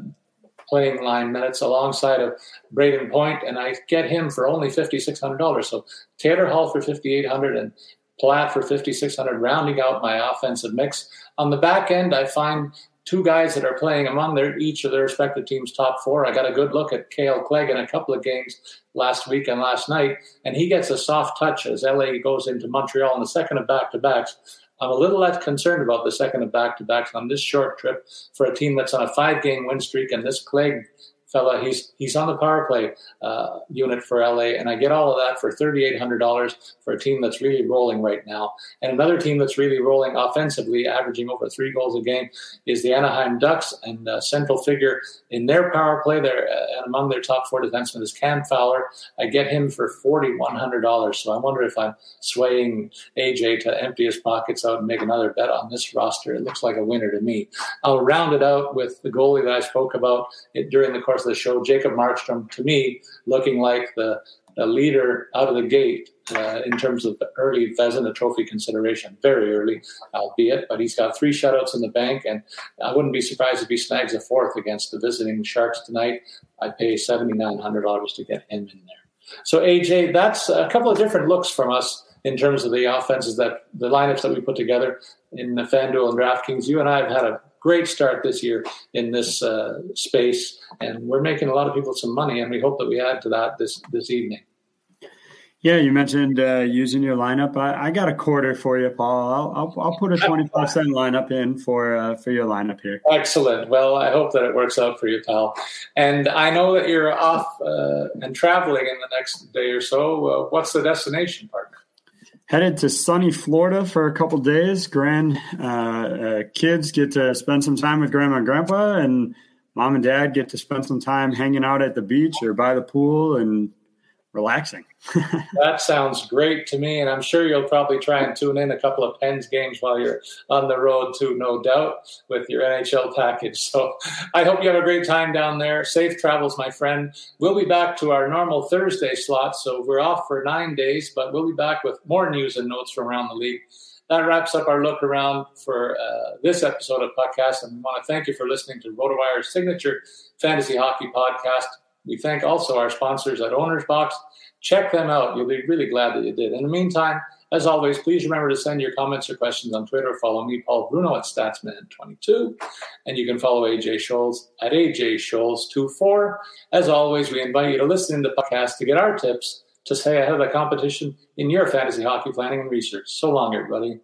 Speaker 1: playing line minutes alongside of Brayden Point, and I get him for only fifty six hundred dollars. So Taylor Hall for fifty eight hundred and Platt for fifty six hundred, rounding out my offensive mix. On the back end, I find two guys that are playing among their each of their respective teams' top four. I got a good look at Kale Clague in a couple of games last week and last night, and he gets a soft touch as LA goes into Montreal in the second of back to backs. I'm a little less concerned about the second of back to backs on this short trip for a team that's on a five game win streak. And this Clague fella. He's he's on the power play uh, unit for LA, and I get all of that for thirty eight hundred dollars for a team that's really rolling right now. And another team that's really rolling offensively, averaging over three goals a game, is the Anaheim Ducks. And uh, central figure in their power play, there uh, and among their top four defensemen is Cam Fowler. I get him for forty one hundred dollars. So I wonder if I'm swaying AJ to empty his pockets out and make another bet on this roster. It looks like a winner to me. I'll round it out with the goalie that I spoke about during the course course of the show, Jacob Markstrom, to me, looking like the, the leader out of the gate uh, in terms of the early Vezina Trophy consideration. Very early, albeit, but he's got three shutouts in the bank, and I wouldn't be surprised if he snags a fourth against the visiting Sharks tonight. I pay seventy nine hundred dollars to get him in there. So AJ, that's a couple of different looks from us in terms of the offenses that the lineups that we put together in the FanDuel and DraftKings. You and I have had a great start this year in this uh, space, and we're making a lot of people some money, and we hope that we add to that this this evening.
Speaker 2: Yeah, you mentioned uh, using your lineup. I, I, got a quarter for you, Paul. I'll, I'll, I'll put a twenty five cent lineup in for uh, for your lineup here.
Speaker 1: Excellent. Well, I hope that it works out for you, pal. And I know that you're off uh, and traveling in the next day or so. Uh, what's the destination, partner?
Speaker 2: Headed to sunny Florida for a couple days. Grand uh, uh, kids get to spend some time with grandma and grandpa, and mom and dad get to spend some time hanging out at the beach or by the pool and relaxing. [LAUGHS]
Speaker 1: that sounds great to me, and I'm sure you'll probably try and tune in a couple of Pens games while you're on the road too, no doubt, with your NHL package. [LAUGHS] So I hope you have a great time down there. Safe travels, my friend. We'll be back to our normal Thursday slot, so we're off for nine days, but we'll be back with more news and notes from around the league. That wraps up our look around for uh, this episode of podcast, and we want to thank you for listening to RotoWire's signature fantasy hockey podcast. We thank also our sponsors at Owners Box. Check them out. You'll be really glad that you did. In the meantime, as always, please remember to send your comments or questions on Twitter. Follow me, Paul Bruno, at Statsman22. And you can follow AJ Scholz at AJ Scholz24. As always, we invite you to listen to the podcast to get our tips to stay ahead of the competition in your fantasy hockey planning and research. So long, everybody.